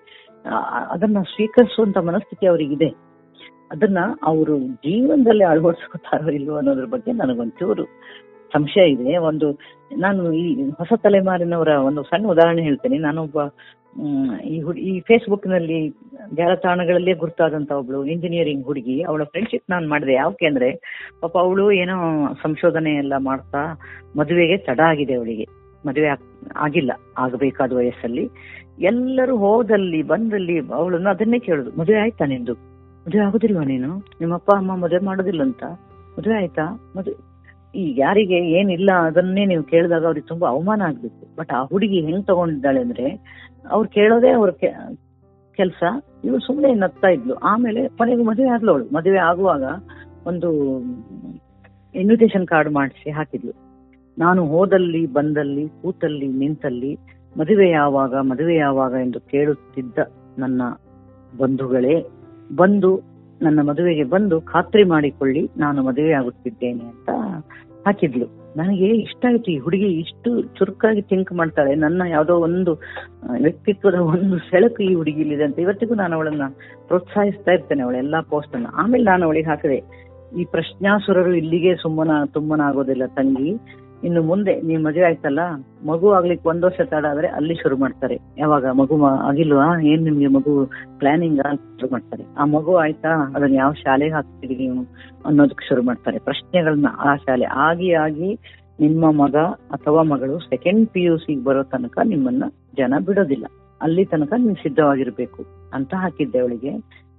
ಅದನ್ನ ಸ್ವೀಕರಿಸುವಂತ ಮನಸ್ಥಿತಿ ಅವರಿಗಿದೆ. ಅದನ್ನ ಅವರು ಜೀವನದಲ್ಲಿ ಅಳವಡಿಸ್ಕೊತಾರೋ ಇಲ್ವೋ ಅನ್ನೋದ್ರ ಬಗ್ಗೆ ನನಗೊಂಚೂರು ಸಂಶಯ ಇದೆ. ಒಂದು ನಾನು ಈ ಹೊಸ ತಲೆಮಾರಿನವರ ಒಂದು ಸಣ್ಣ ಉದಾಹರಣೆ ಹೇಳ್ತೇನೆ. ನಾನೊಬ್ಬ ಈ ಹುಡುಗಿ ಈ ಫೇಸ್ಬುಕ್ನಲ್ಲಿ ಜಾಲತಾಣಗಳಲ್ಲೇ ಗುರ್ತಾದಂತ ಒಬ್ಳು ಇಂಜಿನಿಯರಿಂಗ್ ಹುಡುಗಿ. ಅವಳ ಫ್ರೆಂಡ್ಶಿಪ್ ನಾನು ಮಾಡಿದೆ. ಯಾಕೆ ಅಂದ್ರೆ, ಪಾಪ ಅವಳು ಏನೋ ಸಂಶೋಧನೆ ಎಲ್ಲ ಮಾಡ್ತಾ ಮದುವೆಗೆ ತಡ ಆಗಿದೆ ಅವಳಿಗೆ. ಮದುವೆ ಆಗ್- ಆಗಿಲ್ಲ. ಆಗಬೇಕಾದ ವಯಸ್ಸಲ್ಲಿ. ಎಲ್ಲರೂ ಹೋದಲ್ಲಿ, ಬಂದಲ್ಲಿ ಅವಳನ್ನ ಅದನ್ನೇ ಕೇಳುದು. ಮದುವೆ ಆಯ್ತಾ ನಿಂದು? ಮದುವೆ ಆಗುದಿಲ್ವಾ ನೀನು? ನಿಮ್ಮ ಅಪ್ಪ ಅಮ್ಮ ಮದುವೆ ಮಾಡೋದಿಲ್ಲ ಅಂತ ಮದುವೆ ಆಯ್ತಾ? ಮದುವೆ ಈ ಯಾರಿಗೆ ಏನಿಲ್ಲ ಅದನ್ನೇ ನೀವು ಕೇಳಿದಾಗ ಅವ್ರಿಗೆ ತುಂಬಾ ಅವಮಾನ ಆಗ್ಬೇಕು ಬಟ್ ಆ ಹುಡುಗಿ ಹೆಂಗ್ ತಗೊಂಡಿದ್ದಾಳೆ ಅಂದ್ರೆ, ಅವ್ರು ಕೇಳೋದೇ ಅವ್ರ ಕೆಲಸ. ಇವಳು ಸುಮ್ಮನೆ ನಗ್ತಾ ಇದ್ಲು. ಆಮೇಲೆ ಕೊನೆಗೆ ಮದುವೆ ಆದ್ಲು ಅವಳು. ಮದುವೆ ಆಗುವಾಗ ಒಂದು ಇನ್ವಿಟೇಷನ್ ಕಾರ್ಡ್ ಮಾಡಿಸಿ ಹಾಕಿದ್ಲು. ನಾನು ಹೋದಲ್ಲಿ, ಬಂದಲ್ಲಿ, ಕೂತಲ್ಲಿ, ನಿಂತಲ್ಲಿ ಮದುವೆ ಯಾವಾಗ ಮದುವೆ ಯಾವಾಗ ಎಂದು ಕೇಳುತ್ತಿದ್ದ ನನ್ನ ಬಂಧುಗಳೇ ಬಂದು ನನ್ನ ಮದುವೆಗೆ ಬಂದು ಖಾತ್ರಿ ಮಾಡಿಕೊಳ್ಳಿ, ನಾನು ಮದುವೆ ಆಗುತ್ತಿದ್ದೇನೆ ಅಂತ ಹಾಕಿದ್ಲು. ನನಗೆ ಇಷ್ಟ ಆಯ್ತು ಈ ಹುಡುಗಿ ಇಷ್ಟು ಚುರುಕಾಗಿ ಥಿಂಕ್ ಮಾಡ್ತಾಳೆ. ನನ್ನ ಯಾವುದೋ ಒಂದು ವ್ಯಕ್ತಿತ್ವದ ಒಂದು ಸೆಳಕು ಈ ಹುಡುಗಿಲಿದೆ ಅಂತ ಇವತ್ತಿಗೂ ನಾನು ಅವಳನ್ನ ಪ್ರೋತ್ಸಾಹಿಸ್ತಾ ಇರ್ತೇನೆ, ಅವಳ ಎಲ್ಲಾ ಪೋಸ್ಟ್ ಅನ್ನ. ಆಮೇಲೆ ನಾನು ಅವಳಿಗೆ ಹಾಕಿದೆ, ಈ ಪ್ರಶ್ನಾಸುರರು ಇಲ್ಲಿಗೆ ಸುಮ್ಮನ, ತುಂಬನಾಗೋದಿಲ್ಲ ತಂಗಿ. ಇನ್ನು ಮುಂದೆ ನೀವು ಮದುವೆ ಆಯ್ತಲ್ಲ, ಮಗು ಆಗ್ಲಿಕ್ಕೆ ಒಂದ್ ವರ್ಷ ತಡ ಆದ್ರೆ ಅಲ್ಲಿ ಶುರು ಮಾಡ್ತಾರೆ. ಯಾವಾಗ? ಮಗು ಆಗಿಲ್ವಾ? ಏನ್ ನಿಮ್ಗೆ ಮಗು ಪ್ಲಾನಿಂಗ್ ಶುರು ಮಾಡ್ತಾರೆ. ಆ ಮಗು ಆಯ್ತಾ? ಅದನ್ನ ಯಾವ ಶಾಲೆಗೆ ಹಾಕ್ತೀವಿ ನೀವು ಅನ್ನೋದಕ್ಕೆ ಶುರು ಮಾಡ್ತಾರೆ. ಪ್ರಶ್ನೆಗಳನ್ನ ಆ ಶಾಲೆ ಆಗಿ ಆಗಿ ನಿಮ್ಮ ಮಗ ಅಥವಾ ಮಗಳು ಸೆಕೆಂಡ್ ಪಿ ಯು ಸಿಗೆ ಬರೋ ತನಕ ನಿಮ್ಮನ್ನ ಜನ ಬಿಡೋದಿಲ್ಲ. ಅಲ್ಲಿ ತನಕ ನೀವು ಸಿದ್ಧವಾಗಿರ್ಬೇಕು ಅಂತ ಹಾಕಿದ್ದೆ ಅವಳಿಗೆ.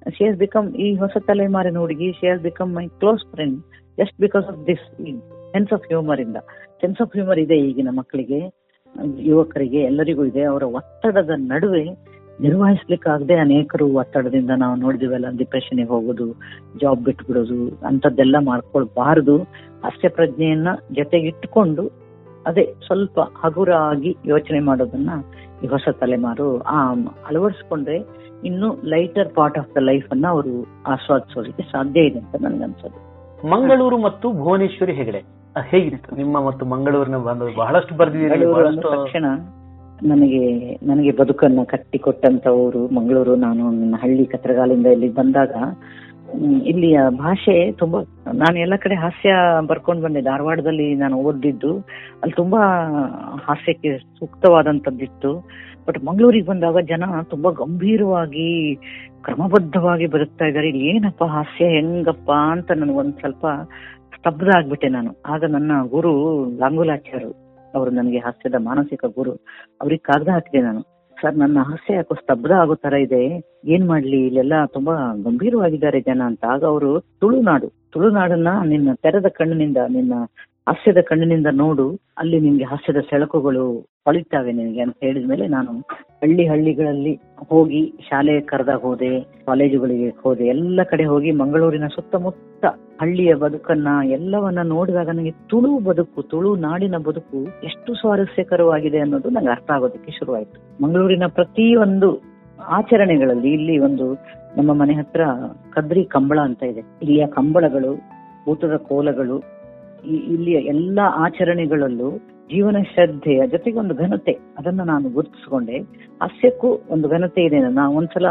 ಶಿ ಬಿಕಮ್ ಈ ಹೊಸ ತಲೆಮಾರಿನ ಹುಡುಗಿ she become my close friend just because of this sense of humour ಇಂದ. ಸೆನ್ಸ್ ಆಫ್ ಹ್ಯೂಮರ್ ಇದೆ ಈಗಿನ ಮಕ್ಕಳಿಗೆ, ಯುವಕರಿಗೆ, ಎಲ್ಲರಿಗೂ ಇದೆ. ಅವರ ಒತ್ತಡದ ನಡುವೆ ನಿರ್ವಹಿಸ್ಲಿಕ್ಕಾಗದೆ ಅನೇಕರು ಒತ್ತಡದಿಂದ ನಾವು ನೋಡಿದಿವಲ್ಲ ಡಿಪ್ರೆಷನ್ಗೆ ಹೋಗೋದು ಜಾಬ್ ಬಿಟ್ಬಿಡೋದು ಅಂತದ್ದೆಲ್ಲ ಮಾಡ್ಕೊಳ್ಬಾರದು. ಹಾಸ್ಯ ಪ್ರಜ್ಞೆಯನ್ನ ಜೊತೆಗಿಟ್ಟುಕೊಂಡು ಅದೇ ಸ್ವಲ್ಪ ಹಗುರಾಗಿ ಯೋಚನೆ ಮಾಡೋದನ್ನ ಈ ಹೊಸ ತಲೆಮಾರು, ಆ, ಅಳವಡಿಸ್ಕೊಂಡ್ರೆ ಇನ್ನು lighter part of the life ಅನ್ನ ಅವರು ಆಸ್ವಾದಿಸೋದಕ್ಕೆ ಸಾಧ್ಯ ಇದೆ ಅಂತ ನನ್ಗನ್ಸೋದು. ಮಂಗಳೂರು ಮತ್ತು ಭುವನೇಶ್ವರಿ ಹೆಗಡೆ. ಹೇಗಿತ್ತು? ನಿಮ್ಮ ಮತ್ತು ಮಂಗಳೂರಿನ ಬಾಂಧವ್ಯ ಬಹಳಷ್ಟು ಬರ್ದಿದ್ದೀರಿ ಬಹಳಷ್ಟು ತಕ್ಷಣ ನನಗೆ ನನಗೆ ಬದುಕನ್ನ ಕಟ್ಟಿಕೊಟ್ಟಂತವರು ಮಂಗಳೂರು. ನಾನು ನನ್ನ ಹಳ್ಳಿ ಕತ್ರಗಾಲಿಂದ ಇಲ್ಲಿ ಬಂದಾಗ ಇಲ್ಲಿಯ ಭಾಷೆ ತುಂಬಾ ನಾನು ಎಲ್ಲ ಕಡೆ ಹಾಸ್ಯ ಬರ್ಕೊಂಡು ಬಂದೆ. ಧಾರವಾಡದಲ್ಲಿ ನಾನು ಓದಿದ್ದು ಅಲ್ಲಿ ತುಂಬಾ ಹಾಸ್ಯಕ್ಕೆ ಸೂಕ್ತವಾದಂತದ್ದಿತ್ತು. ಬಟ್ ಮಂಗಳೂರಿಗೆ ಬಂದಾಗ ಜನ ತುಂಬಾ ಗಂಭೀರವಾಗಿ ಕ್ರಮಬದ್ಧವಾಗಿ ಬದುಕ್ತಾ ಇದ್ದಾರೆ. ಇಲ್ಲಿ ಏನಪ್ಪ ಹಾಸ್ಯ, ಹೆಂಗಪ್ಪ ಅಂತ ನನಗೊಂದ್ ಸ್ವಲ್ಪ ಸ್ತಬ್ಧ ಆಗ್ಬಿಟ್ಟೆ ನಾನು. ಆಗ ನನ್ನ ಗುರು ಲಾಂಗುಲಾಚಾರ್ಯರು ಅವರು ನನಗೆ ಹಾಸ್ಯದ ಮಾನಸಿಕ ಗುರು, ಅವ್ರಿಗೆ ಕಾಗದ ಹಾಕಿದೆ ನಾನು. ಸರ್, ನನ್ನ ಹಾಸ್ಯ ಯಾಕೋ ಸ್ತಬ್ಧ ಆಗೋ ತರ ಇದೆ. ಏನ್ ಮಾಡ್ಲಿ? ಇಲ್ಲೆಲ್ಲ ತುಂಬಾ ಗಂಭೀರವಾಗಿದ್ದಾರೆ ಜನ. ಅಂತ. ಆಗ ಅವರು ತುಳುನಾಡು, ತುಳುನಾಡನ್ನ ನಿನ್ನ ತೆರೆದ ಕಣ್ಣಿನಿಂದ ನಿನ್ನ ಹಾಸ್ಯದ ಕಣ್ಣಿನಿಂದ ನೋಡು, ಅಲ್ಲಿ ನಿಮ್ಗೆ ಹಾಸ್ಯದ ಸೆಳಕುಗಳು ಹೊಳಿತಾವೆ ನಿನಗೆ ಅಂತ ಹೇಳಿದ್ಮೇಲೆ ನಾನು ಹಳ್ಳಿ ಹಳ್ಳಿಗಳಲ್ಲಿ ಹೋಗಿ ಶಾಲೆ ಕರೆದಾಗ ಹೋದೆ, ಕಾಲೇಜುಗಳಿಗೆ ಹೋದೆ, ಎಲ್ಲ ಕಡೆ ಹೋಗಿ ಮಂಗಳೂರಿನ ಸುತ್ತಮುತ್ತ ಹಳ್ಳಿಯ ಬದುಕನ್ನ ಎಲ್ಲವನ್ನ ನೋಡಿದಾಗ ನನಗೆ ತುಳು ಬದುಕು, ತುಳು ನಾಡಿನ ಬದುಕು ಎಷ್ಟು ಸ್ವಾರಸ್ಯಕರವಾಗಿದೆ ಅನ್ನೋದು ನಂಗೆ ಅರ್ಥ ಆಗೋದಕ್ಕೆ ಶುರುವಾಯಿತು. ಮಂಗಳೂರಿನ ಪ್ರತಿಯೊಂದು ಆಚರಣೆಗಳಲ್ಲಿ ಇಲ್ಲಿ ಒಂದು ನಮ್ಮ ಮನೆ ಹತ್ರ ಕದ್ರಿ ಕಂಬಳ ಅಂತ ಇದೆ. ಇಲ್ಲಿಯ ಕಂಬಳಗಳು ಊಟದ ಕೋಲಗಳು ಇಲ್ಲಿಯ ಎಲ್ಲಾ ಆಚರಣೆಗಳಲ್ಲೂ ಜೀವನ ಶ್ರದ್ಧೆಯ ಜೊತೆಗೆ ಒಂದು ಘನತೆ, ಅದನ್ನ ನಾನು ಗುರುತಿಸಿಕೊಂಡೆ. ಹಾಸ್ಯಕ್ಕೂ ಒಂದು ಘನತೆ ಇದೆ. ನಾ ಒಂದ್ಸಲ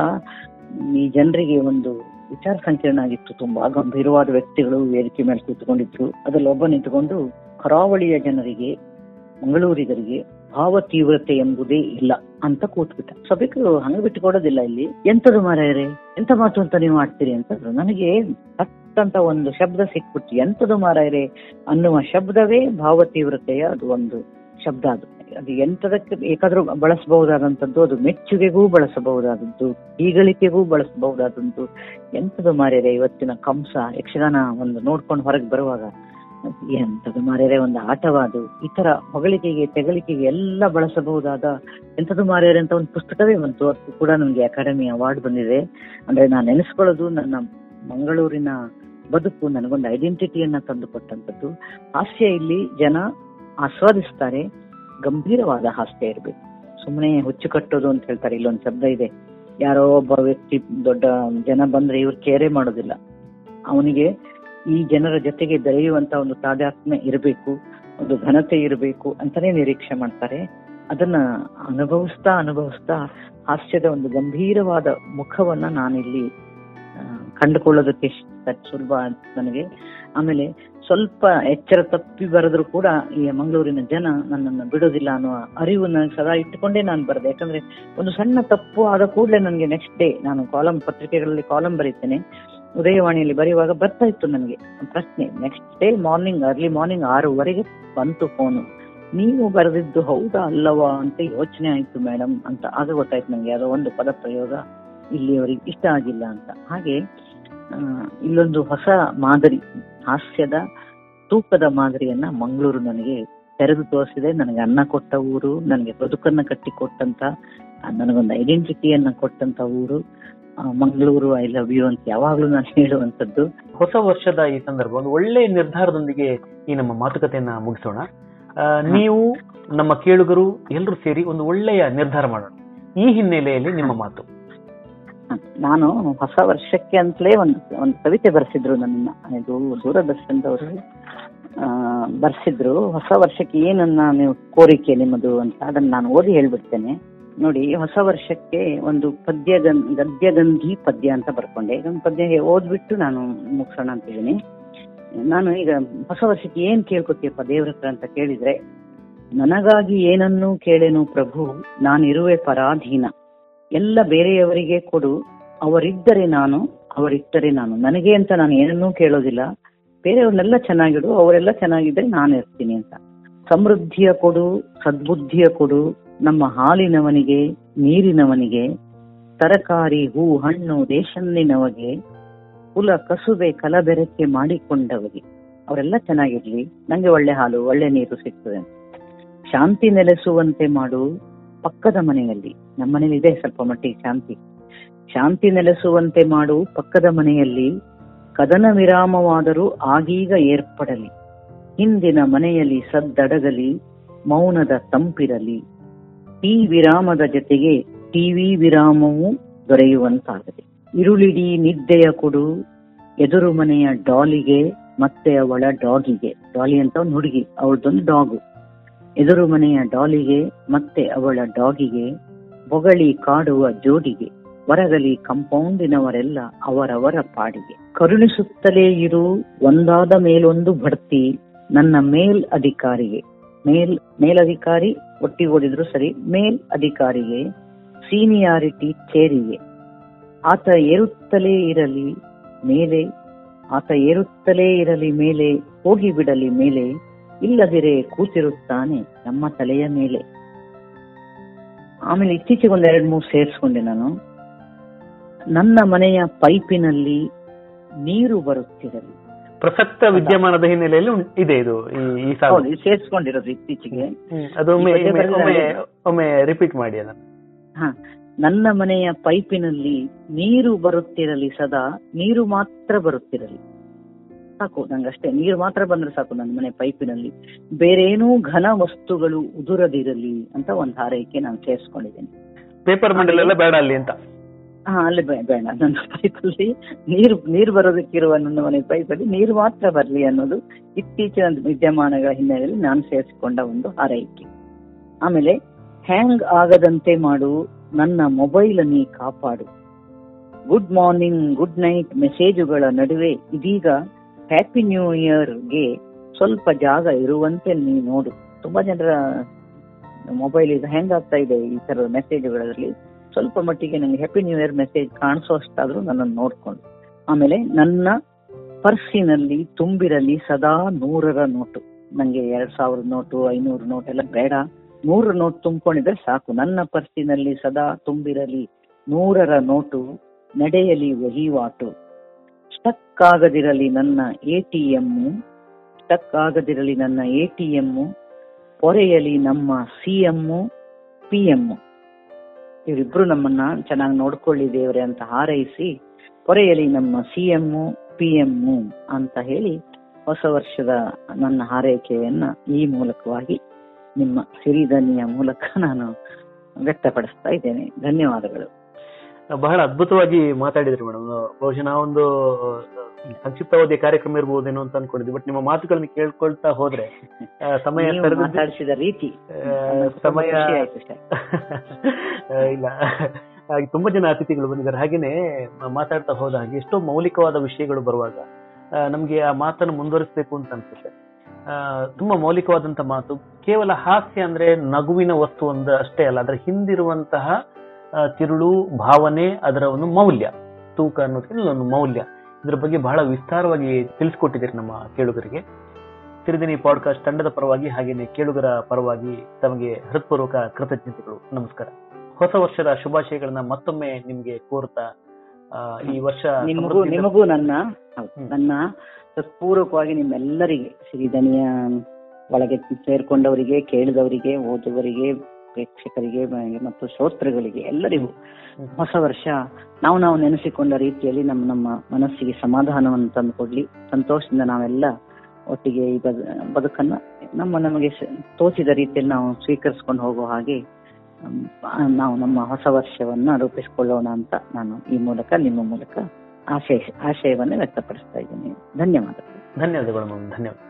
ಈ ಜನರಿಗೆ ಒಂದು ವಿಚಾರ ಸಂಕಿರಣ ಆಗಿತ್ತು. ತುಂಬಾ ಗಂಭೀರವಾದ ವ್ಯಕ್ತಿಗಳು ವೇದಿಕೆ ಮೇಲೆ ಕೂತ್ಕೊಂಡಿದ್ರು. ಅದರಲ್ಲಿ ಒಬ್ಬ ನಿಂತುಕೊಂಡು, ಕರಾವಳಿಯ ಜನರಿಗೆ, ಮಂಗಳೂರಿಗರಿಗೆ ಭಾವ ತೀವ್ರತೆ ಎಂಬುದೇ ಇಲ್ಲ ಅಂತ ಕೂತ್ಬಿಟ್ಟ. ಸಭಿಕರು ಹಂಗ ಬಿಟ್ಟುಕೊಡೋದಿಲ್ಲ ಇಲ್ಲಿ. ಎಂತದು ಮಾರಾಯರೆ? ಎಂತ ಮಾತು ಅಂತ ನೀವು ಮಾಡ್ತೀರಿ ಅಂತಂದ್ರು ನನಗೆ ಅಂತ ಒಂದು ಶಬ್ದ ಸಿಕ್ಬಿಟ್ಟು, ಎಂತದು ಮಾರಾಯರೆ? ಅನ್ನುವ ಶಬ್ದವೇ ಭಾವತೀವ್ರತೆಯ ಅದು ಒಂದು ಶಬ್ದ ಅದು. ಅದು ಎಂತದಕ್ಕೆ ಬೇಕಾದ್ರೂ ಬಳಸಬಹುದಾದಂಥದ್ದು, ಅದು ಮೆಚ್ಚುಗೆಗೂ ಬಳಸಬಹುದಾದದ್ದು ಈಗಳಿಕೆಗೂ ಬಳಸಬಹುದಾದಂತು ಎಂತದು ಮಾರ್ಯರೆ ಇವತ್ತಿನ ಕಂಸ, ಯಕ್ಷಗಾನ ಒಂದು ನೋಡ್ಕೊಂಡು ಹೊರಗೆ ಬರುವಾಗ? ಎಂತದು ಮಾರ್ಯರೆ ಒಂದು ಆಟವಾದು, ಈ ತರ ಹೊಗಳಿಕೆಗೆ ತೆಗಳಿಕೆಗೆ ಎಲ್ಲ ಬಳಸಬಹುದಾದ ಎಂಥದ್ದು ಮಾರ್ಯರೆ ಅಂತ ಒಂದು ಪುಸ್ತಕವೇ ಬಂತು. ಅದು ಕೂಡ ನನಗೆ ಅಕಾಡೆಮಿ ಅವಾರ್ಡ್ ಬಂದಿದೆ. ಅಂದ್ರೆ ನಾನು ನೆನೆಸ್ಕೊಳ್ಳೋದು ನನ್ನ ಮಂಗಳೂರಿನ ಬದುಕು ನನಗೊಂದು ಐಡೆಂಟಿಟಿಯನ್ನ ತಂದುಕೊಟ್ಟಂಥದ್ದು. ಹಾಸ್ಯ ಇಲ್ಲಿ ಜನ ಆಸ್ವಾದಿಸ್ತಾರೆ. ಗಂಭೀರವಾದ ಹಾಸ್ಯ ಇರಬೇಕು. ಸುಮ್ಮನೆ ಹುಚ್ಚು ಕಟ್ಟೋದು ಅಂತ ಹೇಳ್ತಾರೆ. ಇಲ್ಲೊಂದು ಶಬ್ದ ಇದೆ. ಯಾರೋ ಒಬ್ಬ ವ್ಯಕ್ತಿ, ದೊಡ್ಡ ಜನ ಬಂದ್ರೆ ಇವ್ರು ಕೇರೆ ಮಾಡೋದಿಲ್ಲ. ಅವನಿಗೆ ಈ ಜನರ ಜೊತೆಗೆ ಬೆಳೆಯುವಂತ ಒಂದು ತಾದಾತ್ಮ್ಯ ಇರಬೇಕು, ಒಂದು ಘನತೆ ಇರಬೇಕು ಅಂತಾನೆ ನಿರೀಕ್ಷೆ ಮಾಡ್ತಾರೆ. ಅದನ್ನ ಅನುಭವಿಸ್ತಾ ಅನುಭವಿಸ್ತಾ ಹಾಸ್ಯದ ಒಂದು ಗಂಭೀರವಾದ ಮುಖವನ್ನ ನಾನಿಲ್ಲಿ ಕಂಡುಕೊಳ್ಳೋದಕ್ಕೆ ಸುಲಭ ನನಗೆ. ಆಮೇಲೆ ಸ್ವಲ್ಪ ಎಚ್ಚರ ತಪ್ಪಿ ಬರೆದ್ರು ಕೂಡ ಈ ಮಂಗಳೂರಿನ ಜನ ನನ್ನನ್ನು ಬಿಡೋದಿಲ್ಲ ಅನ್ನೋ ಅರಿವು ನನಗೆ ಸದಾ ಇಟ್ಟುಕೊಂಡೇ ನಾನು ಬರೆದೆ. ಯಾಕಂದ್ರೆ ಒಂದು ಸಣ್ಣ ತಪ್ಪು ಆದ ಕೂಡಲೇ ನನಗೆ ನೆಕ್ಸ್ಟ್ ಡೇ ನಾನು ಕಾಲಂ ಪತ್ರಿಕೆಗಳಲ್ಲಿ ಕಾಲಂ ಬರೀತೇನೆ. ಉದಯವಾಣಿಯಲ್ಲಿ ಬರೆಯುವಾಗ ಬರ್ತಾ ಇತ್ತು ನನಗೆ ಪ್ರಶ್ನೆ next day morning early morning ಆರೂವರೆಗೆ ಬಂತು ಫೋನು ನೀವು ಬರೆದಿದ್ದು ಹೌದಾ ಅಲ್ಲವಾ ಅಂತ ಯೋಚನೆ ಆಯ್ತು ಮೇಡಮ್ ಅಂತ ಆಗ ಗೊತ್ತಾಯ್ತು ನನಗೆ ಅದೋ ಒಂದು ಪದ ಪ್ರಯೋಗ ಇಲ್ಲಿಯವರೆಗೆ ಇಷ್ಟ ಆಗಿಲ್ಲ ಅಂತ. ಹಾಗೆ ಇಲ್ಲೊಂದು ಹೊಸ ಮಾದರಿ ಹಾಸ್ಯದ ತೂಕದ ಮಾದರಿಯನ್ನ ಮಂಗಳೂರು ನನಗೆ ತೆರೆದು ತೋರಿಸಿದೆ. ನನಗೆ ಅನ್ನ ಕೊಟ್ಟ ಊರು ನನಗೆ ಬದುಕನ್ನ ಕಟ್ಟಿಕೊಟ್ಟಂತ ಕೊಟ್ಟಂತ ನನಗೊಂದು ಐಡೆಂಟಿಟಿಯನ್ನ ಕೊಟ್ಟಂತ ಊರು ಮಂಗಳೂರು ಐ ಲವ್ ಯು ಅಂತ ಯಾವಾಗ್ಲೂ ನಾನು ಹೇಳುವಂತದ್ದು ಹೊಸ ವರ್ಷದ ಈ ಸಂದರ್ಭ ಒಂದು ಒಳ್ಳೆ ನಿರ್ಧಾರದೊಂದಿಗೆ ಈ ನಮ್ಮ ಮಾತುಕತೆಯನ್ನ ಮುಗಿಸೋಣ. ಆ, ನೀವು ನಮ್ಮ ಕೇಳುಗರು ಎಲ್ಲರೂ ಸೇರಿ ಒಂದು ಒಳ್ಳೆಯ ನಿರ್ಧಾರ ಮಾಡೋಣ. ಈ ಹಿನ್ನೆಲೆಯಲ್ಲಿ ನಿಮ್ಮ ಮಾತು. ನಾನು ಹೊಸ ವರ್ಷಕ್ಕೆ ಅಂತಲೇ ಒಂದು ಒಂದು ಕವಿತೆ ಬರೆಸಿದ್ರು ನನ್ನ ಇದು ದೂರದರ್ಶನದವರು ಬರ್ಸಿದ್ರು. ಹೊಸ ವರ್ಷಕ್ಕೆ ಏನನ್ನ ನೀವು ಕೋರಿಕೆ ನಿಮ್ಮದು ಅಂತ. ಅದನ್ನ ನಾನು ಓದಿ ಹೇಳ್ಬಿಡ್ತೇನೆ. ನೋಡಿ, ಹೊಸ ವರ್ಷಕ್ಕೆ ಒಂದು ಪದ್ಯ ಗದ್ಯ ಗದ್ಯಗಂಧಿ ಪದ್ಯ ಅಂತ ಬರ್ಕೊಂಡೆ. ಇದೊಂದು ಪದ್ಯ ಓದ್ಬಿಟ್ಟು ನಾನು ಮುಗಿಸೋಣ ಅಂತಿದ್ದೀನಿ ನಾನು ಈಗ ಹೊಸ ವರ್ಷಕ್ಕೆ ಏನ್ ಕೇಳ್ಕೊತೀಯಪ್ಪ ದೇವ್ರ ಹತ್ರ ಅಂತ ಕೇಳಿದ್ರೆ, ನನಗಾಗಿ ಏನನ್ನೂ ಕೇಳೆನು ಪ್ರಭು, ನಾನಿರುವೆ ಪರಾಧೀನ. ಎಲ್ಲ ಬೇರೆಯವರಿಗೆ ಕೊಡು. ಅವರಿದ್ದರೆ ನಾನು, ಅವರಿಟ್ಟರೆ ನಾನು. ನನಗೆ ಅಂತ ನಾನು ಏನನ್ನೂ ಕೇಳೋದಿಲ್ಲ. ಬೇರೆಯವ್ರನ್ನೆಲ್ಲ ಚೆನ್ನಾಗಿಡು, ಅವರೆಲ್ಲ ಚೆನ್ನಾಗಿದ್ರೆ ನಾನು ಇರ್ತೀನಿ ಅಂತ. ಸಮೃದ್ಧಿಯ ಕೊಡು, ಸದ್ಬುದ್ಧಿಯ ಕೊಡು. ನಮ್ಮ ಹಾಲಿನವನಿಗೆ, ನೀರಿನವನಿಗೆ, ತರಕಾರಿ, ಹೂ, ಹಣ್ಣು ದೇಶನ್ನಿನವಗೆ ಕುಲ ಕಸುಬೆ, ಕಲಬೆರಕೆ ಮಾಡಿಕೊಂಡವಗೆ. ಅವರೆಲ್ಲ ಚೆನ್ನಾಗಿರ್ಲಿ. ನಂಗೆ ಒಳ್ಳೆ ಹಾಲು, ಒಳ್ಳೆ ನೀರು ಸಿಗ್ತದೆ ಶಾಂತಿ ನೆಲೆಸುವಂತೆ ಮಾಡು ಪಕ್ಕದ ಮನೆಯಲ್ಲಿ. ನಮ್ಮ ಮನೇಲಿ ಇದೆ ಸ್ವಲ್ಪ ಮಟ್ಟಿಗೆ ಶಾಂತಿ. ಶಾಂತಿ ನೆಲೆಸುವಂತೆ ಮಾಡು, ಪಕ್ಕದ ಮನೆಯಲ್ಲಿ ಕದನ ವಿರಾಮವಾದರೂ ಆಗೀಗ ಏರ್ಪಡಲಿ. ಹಿಂದಿನ ಮನೆಯಲ್ಲಿ ಸದ್ದಡಗಲಿ, ಮೌನದ ತಂಪಿರಲಿ. ಈ ವಿರಾಮದ ಜೊತೆಗೆ ಟಿವಿ ವಿರಾಮವೂ ದೊರೆಯುವಂತಾಗಲಿ. ಇರುಳಿಡೀ ನಿದ್ದೆಯ ಕೊಡು, ಎದುರು ಮನೆಯ ಡಾಲಿಗೆ, ಮತ್ತೆ ಅವಳ ಡಾಗಿಗೆ. ಡಾಲಿ ಅಂತ ಒಂದು ಹುಡುಗಿ, ಅವಳದೊಂದು ಡಾಗು. ಎದುರು ಮನೆಯ ಡಾಲಿಗೆ, ಮತ್ತೆ ಅವಳ ಡಾಗಿಗೆ. ಬೊಗಳಿ ಕಾಡುವ ಜೋಡಿಗೆ ಹೊರಗಲಿ ಕಂಪೌಂಡಿನವರೆಲ್ಲ ಅವರವರ ಪಾಡಿಗೆ. ಕರುಣಿಸುತ್ತಲೇ ಇರು, ಒಂದಾದ ಮೇಲೊಂದು ಬಡ್ತಿ ನನ್ನ ಮೇಲ್ ಅಧಿಕಾರಿಗೆ. ಮೇಲ್ ಮೇಲಧಿಕಾರಿ ಒಟ್ಟಿಗೂಡಿದ್ರು ಸರಿ, ಮೇಲ್ ಅಧಿಕಾರಿಗೆ, ಸೀನಿಯಾರಿಟಿ ಚೇರಿಗೆ. ಆತ ಏರುತ್ತಲೇ ಇರಲಿ ಮೇಲೆ, ಆತ ಏರುತ್ತಲೇ ಇರಲಿ ಮೇಲೆ ಹೋಗಿ ಬಿಡಲಿ ಮೇಲೆ, ಇಲ್ಲದಿರೇ ಕೂತಿರುತ್ತಾನೆ ನಮ್ಮ ತಲೆಯ ಮೇಲೆ. ಆಮೇಲೆ ಇತ್ತೀಚೆಗೆ ಒಂದ್ ಎರಡ್ ಮೂರು ಸೇರಿಸ್ಕೊಂಡೆ ನಾನು. ನನ್ನ ಮನೆಯ ಪೈಪಿನಲ್ಲಿ ನೀರು ಬರುತ್ತಿರಲಿ ಪ್ರಸಕ್ತ ವಿದ್ಯಮಾನದ ಹಿನ್ನೆಲೆಯಲ್ಲಿ ಇದೆ ಇದು ಈ ಸೇರಿಸ್ಕೊಂಡಿರೋದು ಇತ್ತೀಚೆಗೆ. ಅದು ಒಮ್ಮೆ ರಿಪೀಟ್ ಮಾಡಿ ಹ ನನ್ನ ಮನೆಯ ಪೈಪಿನಲ್ಲಿ ನೀರು ಬರುತ್ತಿರಲಿ ಸದಾ ನೀರು ಮಾತ್ರ ಬರುತ್ತಿರಲಿ. ಸಾಕು ನಂಗಷ್ಟೇ ನೀರು ಮಾತ್ರ ಬಂದ್ರೆ ಸಾಕು ನನ್ನ ಮನೆ ಪೈಪಿನಲ್ಲಿ. ಬೇರೇನೂ ಘನ ವಸ್ತುಗಳು ಉದುರದಿರಲಿ ಅಂತ ಒಂದು ಹಾರೈಕೆ ನಾನು ಸೇರಿಸ್ಕೊಂಡಿದ್ದೇನೆ ಪೇಪರ್ ಮಂಡಲೆಲ್ಲ ಬೇಡ ಅಲ್ಲಿ ಅಂತ. ಹಾ ಅಲ್ಲಿ ಬೇಡ. ನನ್ನ ಪೈಪಲ್ಲಿ ನೀರು ನೀರು ಬರೋದಕ್ಕಿರುವ ನನ್ನ ಮನೆ ಪೈಪಲ್ಲಿ ನೀರು ಮಾತ್ರ ಬರಲಿ ಅನ್ನೋದು ಇತ್ತೀಚಿನ ವಿದ್ಯಮಾನಗಳ ಹಿನ್ನೆಲೆಯಲ್ಲಿ ನಾನು ಸೇರಿಸಿಕೊಂಡ ಒಂದು ಹಾರೈಕೆ. ಆಮೇಲೆ ಹ್ಯಾಂಗ್ ಆಗದಂತೆ ಮಾಡು ನನ್ನ ಮೊಬೈಲ್ ನೀ ಕಾಪಾಡು. ಗುಡ್ ಮಾರ್ನಿಂಗ್ ಗುಡ್ ನೈಟ್ ಮೆಸೇಜುಗಳ ನಡುವೆ ಇದೀಗ ಹ್ಯಾಪಿ ನ್ಯೂ ಇಯರ್ಗೆ ಸ್ವಲ್ಪ ಜಾಗ ಇರುವಂತೆ ನೀ ನೋಡು. ತುಂಬಾ ಜನರ ಮೊಬೈಲ್ ಇದು ಹ್ಯಾಂಗ್ ಆಗ್ತಾ ಇದೆ ಈ ತರದ ಮೆಸೇಜ್ಗಳಲ್ಲಿ ಸ್ವಲ್ಪ ಮಟ್ಟಿಗೆ ನನಗೆ ಹ್ಯಾಪಿ ನ್ಯೂ ಇಯರ್ ಮೆಸೇಜ್ ಕಾಣಿಸೋ ಅಷ್ಟಾದ್ರೂ ನನ್ನನ್ನು ನೋಡ್ಕೊಂಡು. ಆಮೇಲೆ ನನ್ನ ಪರ್ಸಿನಲ್ಲಿ ತುಂಬಿರಲಿ ಸದಾ ನೂರರ ನೋಟು. ನಂಗೆ ಎರಡ್ ಸಾವಿರದ ನೋಟು, ಐನೂರು ನೋಟ್ ಎಲ್ಲ ಬೇಡ. ನೂರ ನೋಟ್ ತುಂಬಿಕೊಂಡಿದ್ರೆ ಸಾಕು. ನನ್ನ ಪರ್ಸಿನಲ್ಲಿ ಸದಾ ತುಂಬಿರಲಿ ನೂರರ ನೋಟು ನಡೆಯಲಿ ವಹಿವಾಟು. ಸ್ಟಕ್ ಆಗದಿರಲಿ ನನ್ನ ಎ ಟಿ ಸ್ಟಕ್ ಆಗದಿರಲಿ ನನ್ನ ಎ ಟಿ ಪೊರೆಯಲಿ ನಮ್ಮ ಸಿ ಎಮ್ಮು ಪಿ ಎಂ ಇವರಿಬ್ರು ನಮ್ಮನ್ನ ಚೆನ್ನಾಗಿ ನೋಡ್ಕೊಳ್ಳಿ ದೇವ್ರೆ ಅಂತ ಹಾರೈಸಿ, ಪೊರೆಯಲಿ ನಮ್ಮ ಸಿ ಎಮ್ಮು ಪಿ ಎಂ ಅಂತ ಹೇಳಿ ಹೊಸ ವರ್ಷದ ನನ್ನ ಹಾರೈಕೆಯನ್ನ ಈ ಮೂಲಕವಾಗಿ ನಿಮ್ಮ ಸಿರಿಧನಿಯ ಮೂಲಕ ನಾನು ವ್ಯಕ್ತಪಡಿಸ್ತಾ ಇದ್ದೇನೆ. ಧನ್ಯವಾದಗಳು. ಬಹಳ ಅದ್ಭುತವಾಗಿ ಮಾತಾಡಿದ್ರಿ ಮೇಡಮ್. ಬಹುಶಃ ನಾವೊಂದು ಸಂಕ್ಷಿಪ್ತವಾದಿ ಕಾರ್ಯಕ್ರಮ ಇರ್ಬೋದೇನೋ ಅಂತ ಅನ್ಕೊಂಡಿದ್ವಿ. ಬಟ್ ನಿಮ್ಮ ಮಾತುಗಳನ್ನ ಕೇಳ್ಕೊಳ್ತಾ ಹೋದ್ರೆ ಸಮಯ ಮಾತಾಡಿಸಿದ ರೀತಿ. ಸಮಯ ಇಲ್ಲ. ಹಾಗೆ ತುಂಬಾ ಜನ ಅತಿಥಿಗಳು ಬಂದಿದ್ದಾರೆ. ಹಾಗೇನೆ ಮಾತಾಡ್ತಾ ಹೋದ ಹಾಗೆ ಎಷ್ಟೋ ಮೌಲಿಕವಾದ ವಿಷಯಗಳು ಬರುವಾಗ ನಮ್ಗೆ ಆ ಮಾತನ್ನು ಮುಂದುವರಿಸಬೇಕು ಅಂತ ಅನ್ಸುತ್ತೆ. ಆ, ತುಂಬಾ ಮೌಲಿಕವಾದಂತ ಮಾತು. ಕೇವಲ ಹಾಸ್ಯ ಅಂದ್ರೆ ನಗುವಿನ ವಸ್ತು ಒಂದು ಅಷ್ಟೇ ಅಲ್ಲ ಅದರ ಹಿಂದಿರುವಂತಹ ತಿರುಳು ಭಾವನೆ ಅದರ ಒಂದು ಮೌಲ್ಯ ತೂಕ ಅನ್ನೋದಕ್ಕಿಂತ ಒಂದು ಮೌಲ್ಯ. ಇದ್ರ ಬಗ್ಗೆ ಬಹಳ ವಿಸ್ತಾರವಾಗಿ ತಿಳಿಸ್ಕೊಟ್ಟಿದ್ದೀರಿ ನಮ್ಮ ಕೇಳುಗರಿಗೆ. ಸಿರಿದಿನಿ ಪಾಡ್ಕಾಸ್ಟ್ ತಂಡದ ಪರವಾಗಿ ಹಾಗೇನೆ ಕೇಳುಗರ ಪರವಾಗಿ ತಮಗೆ ಹೃತ್ಪೂರ್ವಕ ಕೃತಜ್ಞತೆಗಳು. ನಮಸ್ಕಾರ. ಹೊಸ ವರ್ಷದ ಶುಭಾಶಯಗಳನ್ನ ಮತ್ತೊಮ್ಮೆ ನಿಮ್ಗೆ ಕೋರ್ತಾ ಈ ವರ್ಷ ನಿಮಗೂ ನಿಮಗೂ ನನ್ನ ನನ್ನ ಹೃತ್ಪೂರ್ವಕವಾಗಿ ನಿಮ್ಮೆಲ್ಲರಿಗೆ ಸಿರಿಧನಿಯ ಒಳಗೆ ಸೇರ್ಕೊಂಡವರಿಗೆ ಕೇಳಿದವರಿಗೆ ಓದುವರಿಗೆ ಪ್ರೇಕ್ಷಕರಿಗೆ ಮತ್ತು ಶ್ರೋತೃಗಳಿಗೆ ಎಲ್ಲರಿಗೂ ಹೊಸ ವರ್ಷ. ನಾವು ನಾವು ನೆನೆಸಿಕೊಂಡ ರೀತಿಯಲ್ಲಿ ನಮ್ಮ ನಮ್ಮ ಮನಸ್ಸಿಗೆ ಸಮಾಧಾನವನ್ನು ತಂದುಕೊಡ್ಲಿ ಸಂತೋಷದಿಂದ ನಾವೆಲ್ಲ ಒಟ್ಟಿಗೆ ಈ ಬದ, ಬದುಕನ್ನ ನಮ್ಮ ನಮಗೆ ತೋಚಿದ ರೀತಿಯಲ್ಲಿ ನಾವು ಸ್ವೀಕರಿಸಿಕೊಂಡು ಹೋಗೋ ಹಾಗೆ ನಾವು ನಮ್ಮ ಹೊಸ ವರ್ಷವನ್ನ ರೂಪಿಸಿಕೊಳ್ಳೋಣ ಅಂತ ನಾನು ಈ ಮೂಲಕ ನಿಮ್ಮ ಮೂಲಕ ಆಶಯ ಆಶಯವನ್ನ ವ್ಯಕ್ತಪಡಿಸ್ತಾ ಇದ್ದೀನಿ. ಧನ್ಯವಾದಗಳು. ಧನ್ಯವಾದಗಳು ಧನ್ಯವಾದ